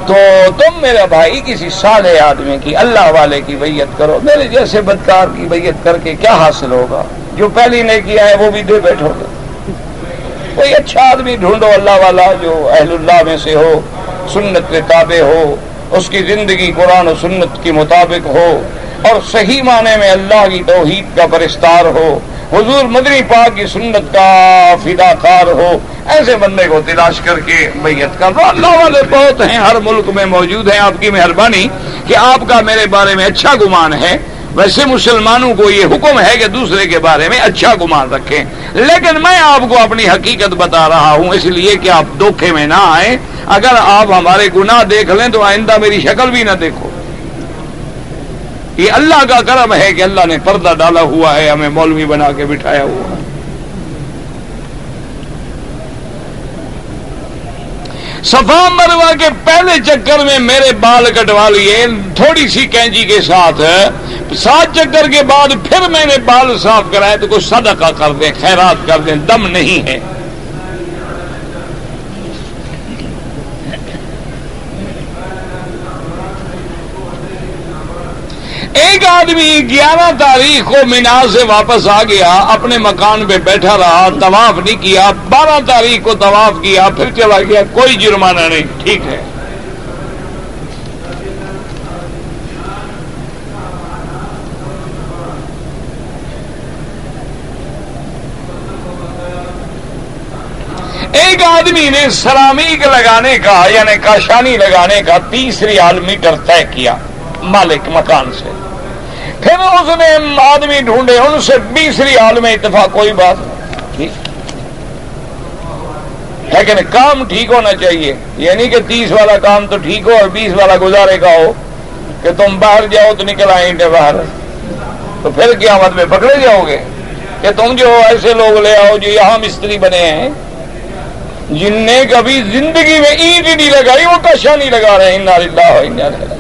تو تم میرا بھائی کسی سالے آدمی کی، اللہ والے کی بیعت کرو۔ میرے جیسے بدکار کی بیعت کر کے کیا حاصل ہوگا؟ جو پہلی نے کیا ہے، وہ بھی دے بیٹھو۔ گے کوئی اچھا آدمی ڈھونڈو، اللہ والا جو اہل اللہ میں سے ہو، سنت کے تابع ہو، اس کی زندگی قرآن و سنت کے مطابق ہو، اور صحیح معنی میں اللہ کی توحید کا پرستار ہو۔ حضور مدنی پاک کی سنت کا فدا کار ہو۔ ایسے بندے کو تلاش کر کے بیت کر دو اللہ والے بہت ہیں، ہر ملک میں موجود ہیں۔ آپ کی مہربانی کہ آپ کا میرے بارے میں اچھا گمان ہے۔ ویسے مسلمانوں کو یہ حکم ہے کہ دوسرے کے بارے میں اچھا گمان رکھیں۔ لیکن میں آپ کو اپنی حقیقت بتا رہا ہوں، اس لیے کہ آپ دھوکھے میں نہ آئیں۔ اگر آپ ہمارے گناہ دیکھ لیں تو آئندہ میری شکل بھی نہ دیکھو۔ یہ اللہ کا کرم ہے کہ اللہ نے پردہ ڈالا ہوا ہے، ہمیں مولوی بنا کے بٹھایا ہوا ہے۔ صفا مروا کے پہلے چکر میں میرے بال کٹوا لیے، تھوڑی سی کینچی کے ساتھ، سات چکر کے بعد پھر میں نے بال صاف کرائے تو کچھ صدقہ کر دیں، خیرات کر دیں، دم نہیں ہے۔ ایک آدمی گیارہ تاریخ کو مینار سے واپس آ گیا، اپنے مکان پہ بیٹھا رہا، طواف نہیں کیا، بارہ تاریخ کو طواف کیا، پھر چلا گیا، کوئی جرمانہ نہیں، ٹھیک ہے۔ ایک آدمی نے سرامیک لگانے کا یعنی کاشانی لگانے کا تیسری میٹر طے کیا۔ مالک مکان سے۔ پھر اس نے آدمی ڈھونڈے، ان سے بیسری حال میں اتفاق کوئی بات لیکن کام ٹھیک ہونا چاہیے۔ یعنی کہ تیس والا کام تو ٹھیک ہو اور بیس والا گزارے کا ہو کہ تم باہر جاؤ تو نکل آئیں گے باہر۔ تو پھر قیامت میں پکڑے جاؤ گے کہ تم جو ایسے لوگ لے آؤ جو یہاں مستری بنے ہیں، جن نے کبھی زندگی میں اینٹ نہیں لگائی، وہ کشا نہیں لگا رہے ہیں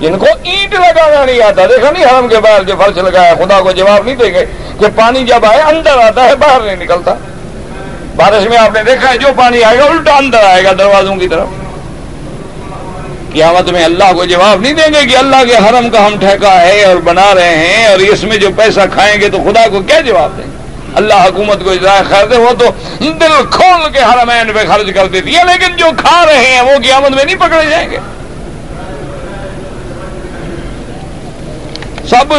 جن کو اینٹ لگانا نہیں آتا، دیکھا نہیں حرم کے باہر جو فرش لگایا، خدا کو جواب نہیں دیں گے کہ پانی جب آئے، اندر آتا ہے، باہر نہیں نکلتا۔ بارش میں آپ نے دیکھا ہے، جو پانی آئے گا، الٹا اندر آئے گا دروازوں کی طرف۔ قیامت میں اللہ کو جواب نہیں دیں گے کہ اللہ کے حرم کا ہم ٹھیکا ہے اور بنا رہے ہیں اور اس میں جو پیسہ کھائیں گے تو خدا کو کیا جواب دیں؟ گے اللہ حکومت کو اجرائے خیر دے، وہ تو دل کھول کے حرمین پہ خرچ کر دیتی ہے، لیکن جو کھا رہے ہیں، وہ قیامت میں نہیں پکڑے جائیں گے۔ سب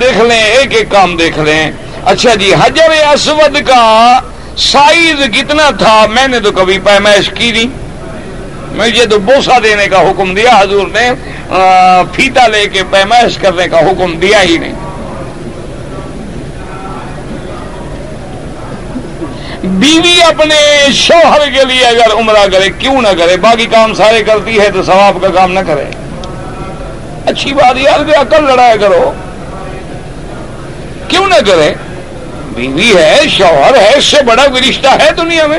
دیکھ لیں، ایک ایک کام دیکھ لیں۔ اچھا جی حجر اسود کا سائز کتنا تھا؟ میں نے تو کبھی پیمائش کی نہیں۔ مجھے تو بوسا دینے کا حکم دیا، حضور نے فیتا لے کے پیمائش کرنے کا حکم دیا ہی نہیں۔ بیوی اپنے شوہر کے لیے اگر عمرہ کرے، کیوں نہ کرے؟ باقی کام سارے کرتی ہے تو ثواب کا کام نہ کرے۔ اچھی بات یار عقل لڑایا کرو۔ کیوں نہ کرے بیوی ہے، شوہر ہے، اس سے بڑا بھی رشتہ ہے دنیا میں؟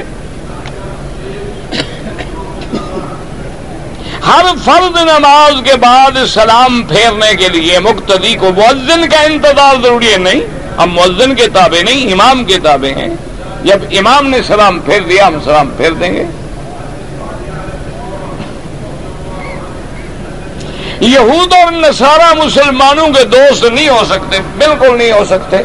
ہر فرد نماز کے بعد سلام پھیرنے کے لیے مقتدی کو مؤذن کا انتظار ضروری ہے؟ نہیں۔ ہم مؤذن کے تابع نہیں، امام کے تابع ہیں۔ جب امام نے سلام پھیر دیا، ہم سلام پھیر دیں گے۔ یہود اور نصارہ مسلمانوں کے دوست نہیں ہو سکتے، بالکل نہیں ہو سکتے۔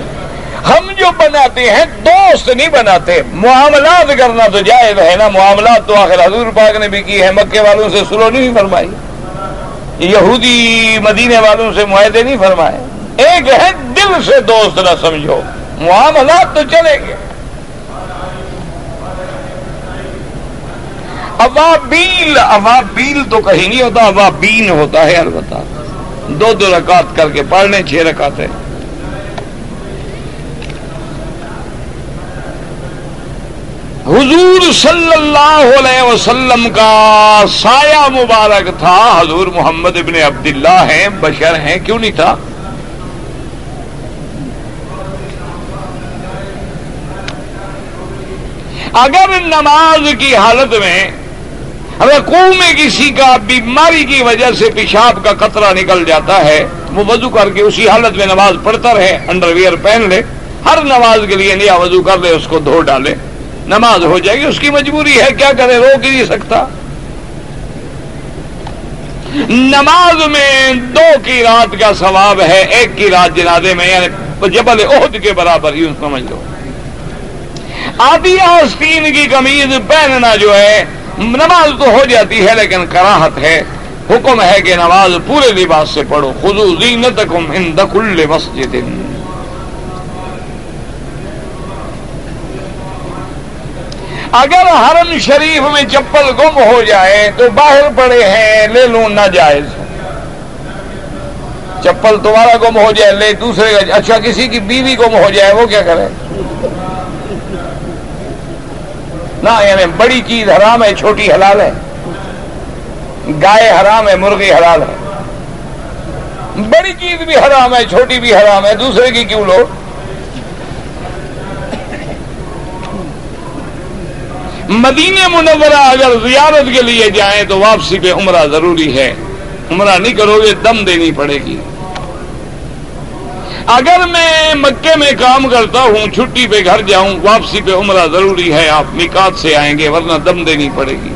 ہم جو بناتے ہیں، دوست نہیں بناتے۔ معاملات کرنا تو جائز ہے نا، معاملات تو آخر حضور پاک نے بھی کی ہے مکے والوں سے سلو نہیں فرمائی۔ یہودی مدینے والوں سے معاہدے نہیں فرمائے۔ ایک ہے، دل سے دوست نہ سمجھو۔ معاملات تو چلیں گے۔ ابابیل ابابیل تو کہیں نہیں ہوتا ابابین ہوتا ہے، البتہ۔ دو دو رکعت کر کے پڑھنے چھ رکعت ہے۔ حضور صلی اللہ علیہ وسلم کا سایہ مبارک تھا۔ حضور محمد ابن عبداللہ ہیں، بشر ہیں، کیوں نہیں تھا؟ اگر نماز کی حالت میں اگر کنو میں کسی کا بیماری کی وجہ سے پیشاب کا قطرہ نکل جاتا ہے، وہ وضو کر کے اسی حالت میں نماز پڑھتا رہے، انڈر ویئر پہن لے، ہر نماز کے لیے نیا وضو کر لے، اس کو دھو ڈالے۔ نماز ہو جائے گی، اس کی مجبوری ہے، کیا کرے روک ہی نہیں سکتا۔ نماز میں دو کی رات کا ثواب ہے، ایک کی رات جنازے میں یعنی جبل عہد کے برابر، یوں سمجھ لو۔ آدھی آستین کی کمیز پہننا جو ہے نماز تو ہو جاتی ہے لیکن کراہت ہے، حکم ہے کہ نماز پورے لباس سے پڑھو۔ خزو زینتکم ہند کل مسجد۔ اگر حرم شریف میں چپل گم ہو جائے تو باہر پڑے ہیں، لے لوں نہ جائز۔ چپل تمہارا گم ہو جائے، لے دوسرے کا اچھا کسی کی بیوی گم ہو جائے، وہ کیا کرے؟ نہ یعنی بڑی چیز حرام ہے، چھوٹی حلال ہے۔ گائے حرام ہے، مرغی حلال ہے۔ بڑی چیز بھی حرام ہے، چھوٹی بھی حرام ہے، دوسرے کی کیوں لو مدینہ منورہ اگر زیارت کے لیے جائیں تو واپسی پہ عمرہ ضروری ہے۔ عمرہ نہیں کرو گے، دم دینی پڑے گی۔ اگر میں مکے میں کام کرتا ہوں، چھٹی پہ گھر جاؤں، واپسی پہ عمرہ ضروری ہے، آپ نکات سے آئیں گے، ورنہ دم دینی پڑے گی۔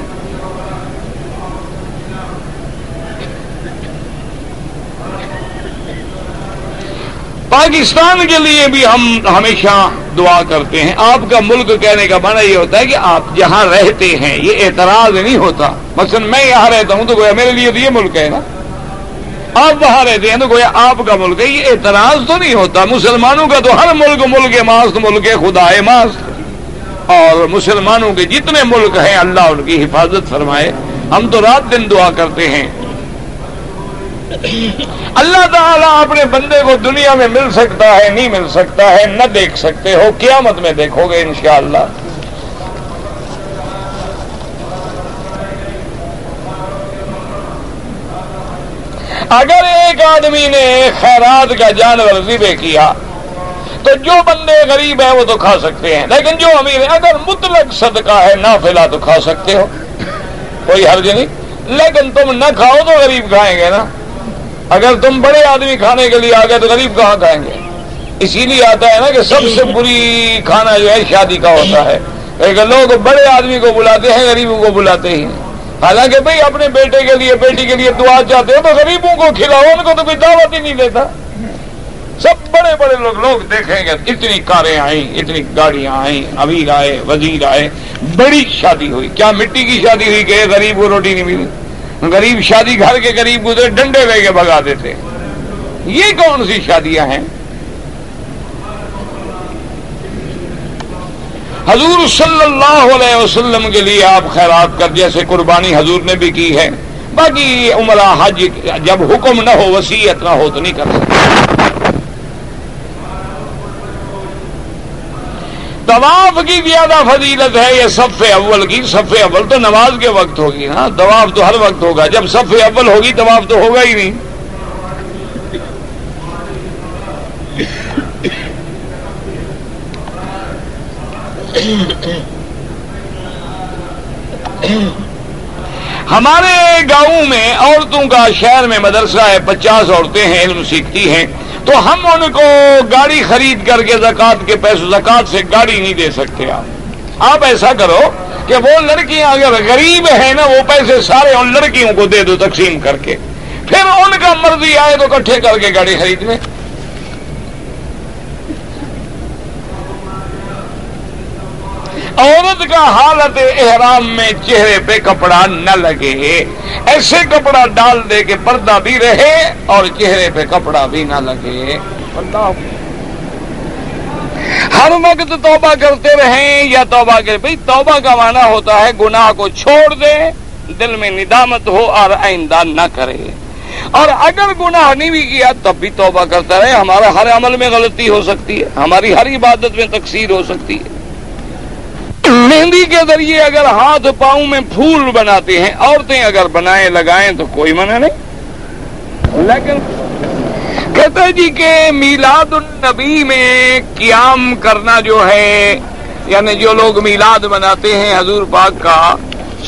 پاکستان کے لیے بھی ہم ہمیشہ دعا کرتے ہیں۔ آپ کا ملک کہنے کا معنی یہ ہوتا ہے کہ آپ جہاں رہتے ہیں، یہ اعتراض نہیں ہوتا۔ مثلا میں یہاں رہتا ہوں تو گویا میرے لیے تو یہ ملک ہے نا۔ آپ وہاں رہتے ہیں تو گویا آپ کا ملک ہے، یہ اعتراض تو نہیں ہوتا۔ مسلمانوں کا تو ہر ملک ملک ماست ملک خدا ماست اور مسلمانوں کے جتنے ملک ہیں، اللہ ان کی حفاظت فرمائے۔ ہم تو رات دن دعا کرتے ہیں۔ اللہ تعالیٰ اپنے بندے کو دنیا میں مل سکتا ہے، نہیں مل سکتا ہے، نہ دیکھ سکتے ہو، قیامت میں دیکھو گے انشاءاللہ۔ اگر ایک آدمی نے خیرات کا جانور ذبح کیا، تو جو بندے غریب ہیں وہ تو کھا سکتے ہیں، لیکن جو امیر ہیں، اگر مطلق صدقہ ہے نہ پھیلا تو کھا سکتے ہو۔ کوئی حرج نہیں۔ لیکن تم نہ کھاؤ تو غریب کھائیں گے نا۔ اگر تم بڑے آدمی کھانے کے لیے آ گئے تو غریب کہاں کھائیں گے؟ اسی لیے آتا ہے نا کہ سب سے بری کھانا جو ہے، شادی کا ہوتا ہے۔ لوگ بڑے آدمی کو بلاتے ہیں، غریبوں کو بلاتے ہی نہیں۔ حالانکہ بھائی اپنے بیٹے کے لیے، بیٹی کے لیے دعا چاہتے ہو تو غریبوں کو کھلاؤ، ان کو تو کوئی دعوت ہی نہیں دیتا۔ سب بڑے بڑے لوگ لوگ دیکھیں گے، اتنی کاریں آئیں، اتنی گاڑیاں آئیں، امیر آئے، وزیر آئے، بڑی شادی ہوئی۔ کیا مٹی کی شادی ہوئی کہ غریب کو روٹی نہیں ملی؟ غریب شادی گھر کے قریب گزرے، ڈنڈے لے کے بھگا دیتے۔ یہ کون سی شادیاں ہیں؟ حضور صلی اللہ علیہ وسلم کے لیے آپ خیرات کر، جیسے قربانی حضور نے بھی کی ہے۔ باقی عمرہ، حج جب حکم نہ ہو وسیعت نہ ہو تو نہیں کر سکتے طواف کی زیادہ فضیلت ہے، یہ صف اول کی۔ صف اول تو نماز کے وقت ہوگی نا۔ طواف تو ہر وقت ہوگا۔ جب صف اول ہوگی، طواف تو ہوگا ہی نہیں۔ ہمارے گاؤں میں عورتوں کا شہر میں مدرسہ ہے، پچاس عورتیں ہیں علم سیکھتی ہیں۔ تو ہم ان کو گاڑی خرید کر کے زکات کے پیسوں زکات سے گاڑی نہیں دے سکتے آپ۔ آپ ایسا کرو کہ وہ لڑکیاں اگر غریب ہیں نا، وہ پیسے سارے ان لڑکیوں کو دے دو تقسیم کر کے۔ پھر ان کا مرضی آئے تو کٹھے کر کے گاڑی خرید لیں عورت کا حالت احرام میں چہرے پہ کپڑا نہ لگے، ایسے کپڑا ڈال دے کے پردہ بھی رہے اور چہرے پہ کپڑا بھی نہ لگے۔ ہر وقت توبہ کرتے رہیں یا توبہ کرے بھائی، توبہ کا معنی ہوتا ہے گناہ کو چھوڑ دے، دل میں ندامت ہو اور آئندہ نہ کرے۔ اور اگر گناہ نہیں بھی کیا، تب بھی توبہ کرتا رہے۔ ہمارا ہر عمل میں غلطی ہو سکتی ہے، ہماری ہر عبادت میں تقسیر ہو سکتی ہے۔ مہندی کے ذریعے اگر ہاتھ پاؤں میں پھول بناتے ہیں، عورتیں اگر بنائیں لگائیں تو کوئی منع نہیں۔ لیکن کہتے جی کہ میلاد النبی میں قیام کرنا جو ہے یعنی جو لوگ میلاد مناتے ہیں حضور پاک کا،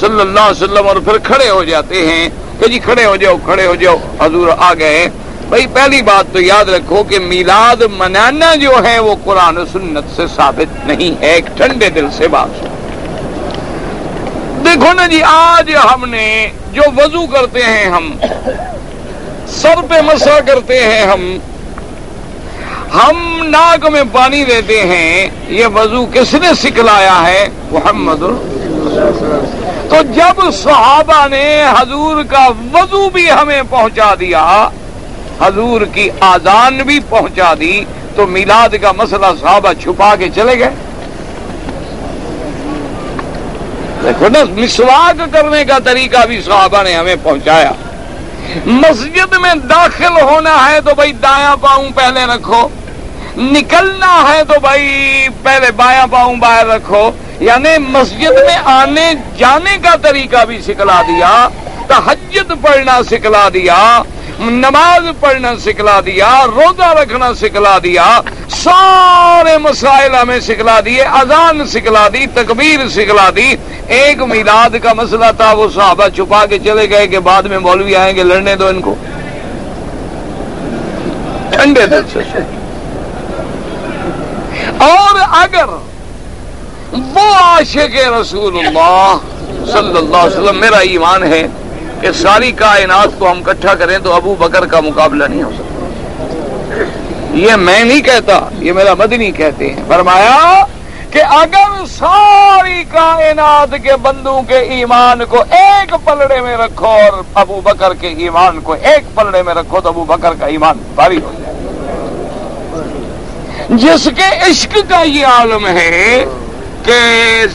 صلی اللہ علیہ وسلم اور پھر کھڑے ہو جاتے ہیں کہ جی کھڑے ہو جاؤ، کھڑے ہو جاؤ، حضور آ گئے۔ بھائی پہلی بات تو یاد رکھو کہ میلاد منانا جو ہے وہ قرآن و سنت سے ثابت نہیں ہے، ایک ٹھنڈے دل سے بات دیکھو نا جی آج ہم نے جو وضو کرتے ہیں ہم، سر پہ مسا کرتے ہیں ہم ہم ناک میں پانی دیتے ہیں، یہ وضو کس نے سکھلایا ہے؟ محمد تو جب صحابہ نے حضور کا وضو بھی ہمیں پہنچا دیا حضور کی آزان بھی پہنچا دی تو میلاد کا مسئلہ صحابہ چھپا کے چلے گئے۔ دیکھو نا، مسواک کرنے کا طریقہ بھی صحابہ نے ہمیں پہنچایا۔ مسجد میں داخل ہونا ہے تو بھائی دایاں پاؤں پہلے رکھو۔ نکلنا ہے تو بھائی پہلے بایاں پاؤں باہر رکھو۔ یعنی مسجد میں آنے جانے کا طریقہ بھی سکھلا دیا۔ تحجد پڑھنا سکھلا دیا، نماز پڑھنا سکھلا دیا، روزہ رکھنا سکھلا دیا، سارے مسائل ہمیں سکھلا دیے، اذان سکھلا دی، تکبیر سکھلا دی۔ ایک میلاد کا مسئلہ تھا، وہ صحابہ چھپا کے چلے گئے کہ بعد میں مولوی آئیں گے، لڑنے دو ان کو۔ ٹھنڈے دل سے۔ اور اگر وہ عاشق رسول اللہ صلی اللہ علیہ وسلم، میرا ایمان ہے کہ ساری کائنات کو ہم کٹھا کریں تو ابو بکر کا مقابلہ نہیں ہو سکتا۔ یہ میں نہیں کہتا، یہ میرا مدنی کہتے ہیں۔ فرمایا کہ اگر ساری کائنات کے بندوں کے ایمان کو ایک پلڑے میں رکھو اور ابو بکر کے ایمان کو ایک پلڑے میں رکھو تو ابو بکر کا ایمان بھاری ہو جائے۔ جس کے عشق کا یہ عالم ہے کہ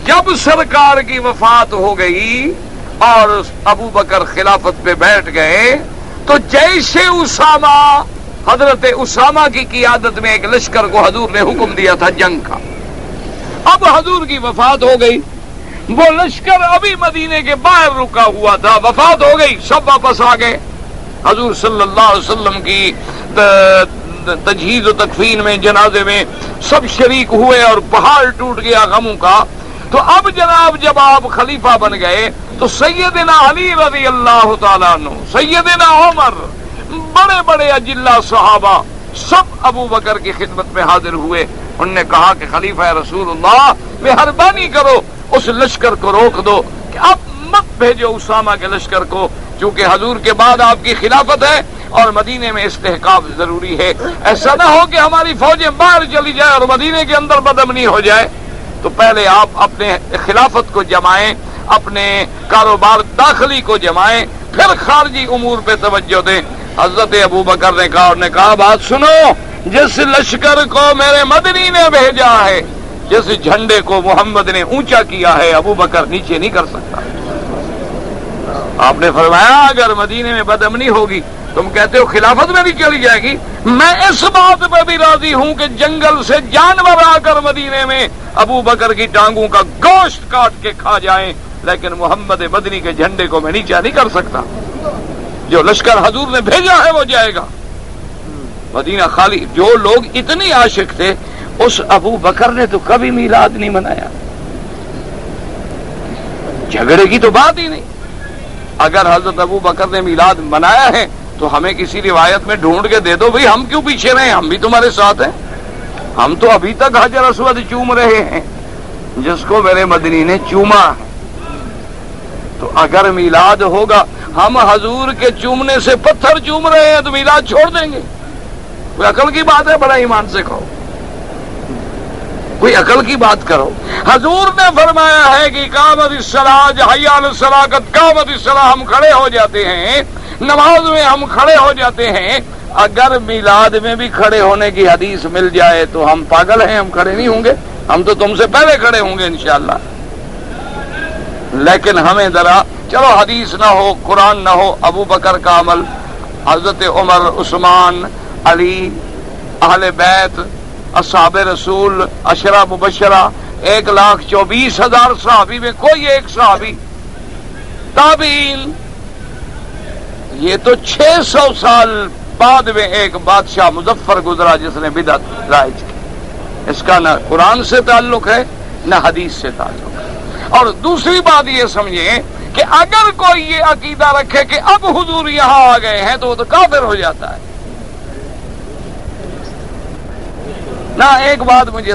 جب سرکار کی وفات ہو گئی اور ابو بکر خلافت پہ بیٹھ گئے، تو جیسے اسامہ، حضرت اسامہ کی قیادت میں ایک لشکر کو حضور نے حکم دیا تھا جنگ کا۔ اب حضور کی وفات ہو گئی۔ وہ لشکر ابھی مدینے کے باہر رکا ہوا تھا، وفات ہو گئی، سب واپس آ گئے۔ حضور صلی اللہ علیہ وسلم کی تجہیز و تکفین میں، جنازے میں سب شریک ہوئے اور پہاڑ ٹوٹ گیا غموں کا۔ تو اب جناب جب آپ خلیفہ بن گئے تو سیدنا علی رضی اللہ تعالیٰ نو سیدنا عمر، بڑے بڑے اجلا صحابہ سب ابو بکر کی خدمت میں حاضر ہوئے۔ انہوں نے کہا کہ خلیفہ رسول اللہ، مہربانی کرو، اس لشکر کو روک دو کہ اب مت بھیجو اسامہ کے لشکر کو، چونکہ حضور کے بعد آپ کی خلافت ہے اور مدینے میں استحکام ضروری ہے۔ ایسا نہ ہو کہ ہماری فوجیں باہر چلی جائے اور مدینے کے اندر بدمنی ہو جائے۔ تو پہلے آپ اپنے خلافت کو جمائیں۔ اپنے کاروبار داخلی کو جمائیں، پھر خارجی امور پہ توجہ دیں۔ حضرت ابو بکر نے کہا، اور نے کہا، بات سنو، جس لشکر کو میرے مدنی نے بھیجا ہے، جس جھنڈے کو محمد نے اونچا کیا ہے، ابو بکر نیچے نہیں کر سکتا۔ آپ نے فرمایا، اگر مدینے میں بدمنی ہوگی تم کہتے ہو خلافت میں بھی چلی جائے گی۔ میں اس بات پہ بھی راضی ہوں کہ جنگل سے جانور آ کر مدینے میں ابو بکر کی ٹانگوں کا گوشت کاٹ کے کھا جائیں، لیکن محمد مدنی کے جھنڈے کو میں نیچا نہیں کر سکتا۔ جو لشکر حضور نے بھیجا ہے وہ جائے گا۔ مدینہ خالی، جو لوگ اتنی عاشق تھے، اس ابو بکر نے تو کبھی میلاد نہیں منایا۔ جھگڑے کی تو بات ہی نہیں۔ اگر حضرت ابو بکر نے میلاد منایا ہے تو ہمیں کسی روایت میں ڈھونڈ کے دے دو بھائی ہم کیوں پیچھے رہے ہم بھی تمہارے ساتھ ہیں۔ ہم تو ابھی تک حجر اسود چوم رہے ہیں۔ جس کو میرے مدنی نے چوما۔ ہے تو اگر میلاد ہوگا، ہم حضور کے چومنے سے پتھر چوم رہے ہیں تو میلاد چھوڑ دیں گے۔ کوئی عقل کی بات ہے؟ بڑا ایمان سے کہو۔ کوئی عقل کی بات کرو۔ حضور نے فرمایا ہے کہ کامت اسلح حیال سلاقت کامت اسلح ہم کھڑے ہو جاتے ہیں نماز میں ہم کھڑے ہو جاتے ہیں، اگر میلاد میں بھی کھڑے ہونے کی حدیث مل جائے تو ہم پاگل ہیں، ہم کھڑے نہیں ہوں گے۔ ہم تو تم سے پہلے کھڑے ہوں گے انشاءاللہ۔ لیکن ہمیں ذرا چلو حدیث نہ ہو، قرآن نہ ہو، ابو بکر کا عمل، حضرت عمر، عثمان، علی، اہل بیت، اصحاب رسول اشرا مبشرہ، ایک لاکھ چوبیس ہزار صحابی میں کوئی ایک صحابی، تابعین یہ تو چھ سو سال بعد میں ایک بادشاہ مظفر گزرا جس نے بدعت رائج کی۔ اس کا نہ قرآن سے تعلق ہے، نہ حدیث سے تعلق ہے۔ اور دوسری بات یہ سمجھیں کہ اگر کوئی یہ عقیدہ رکھے کہ اب حضور یہاں آ گئے ہیں تو وہ تو کافر ہو جاتا ہے۔ نہ ایک بات مجھے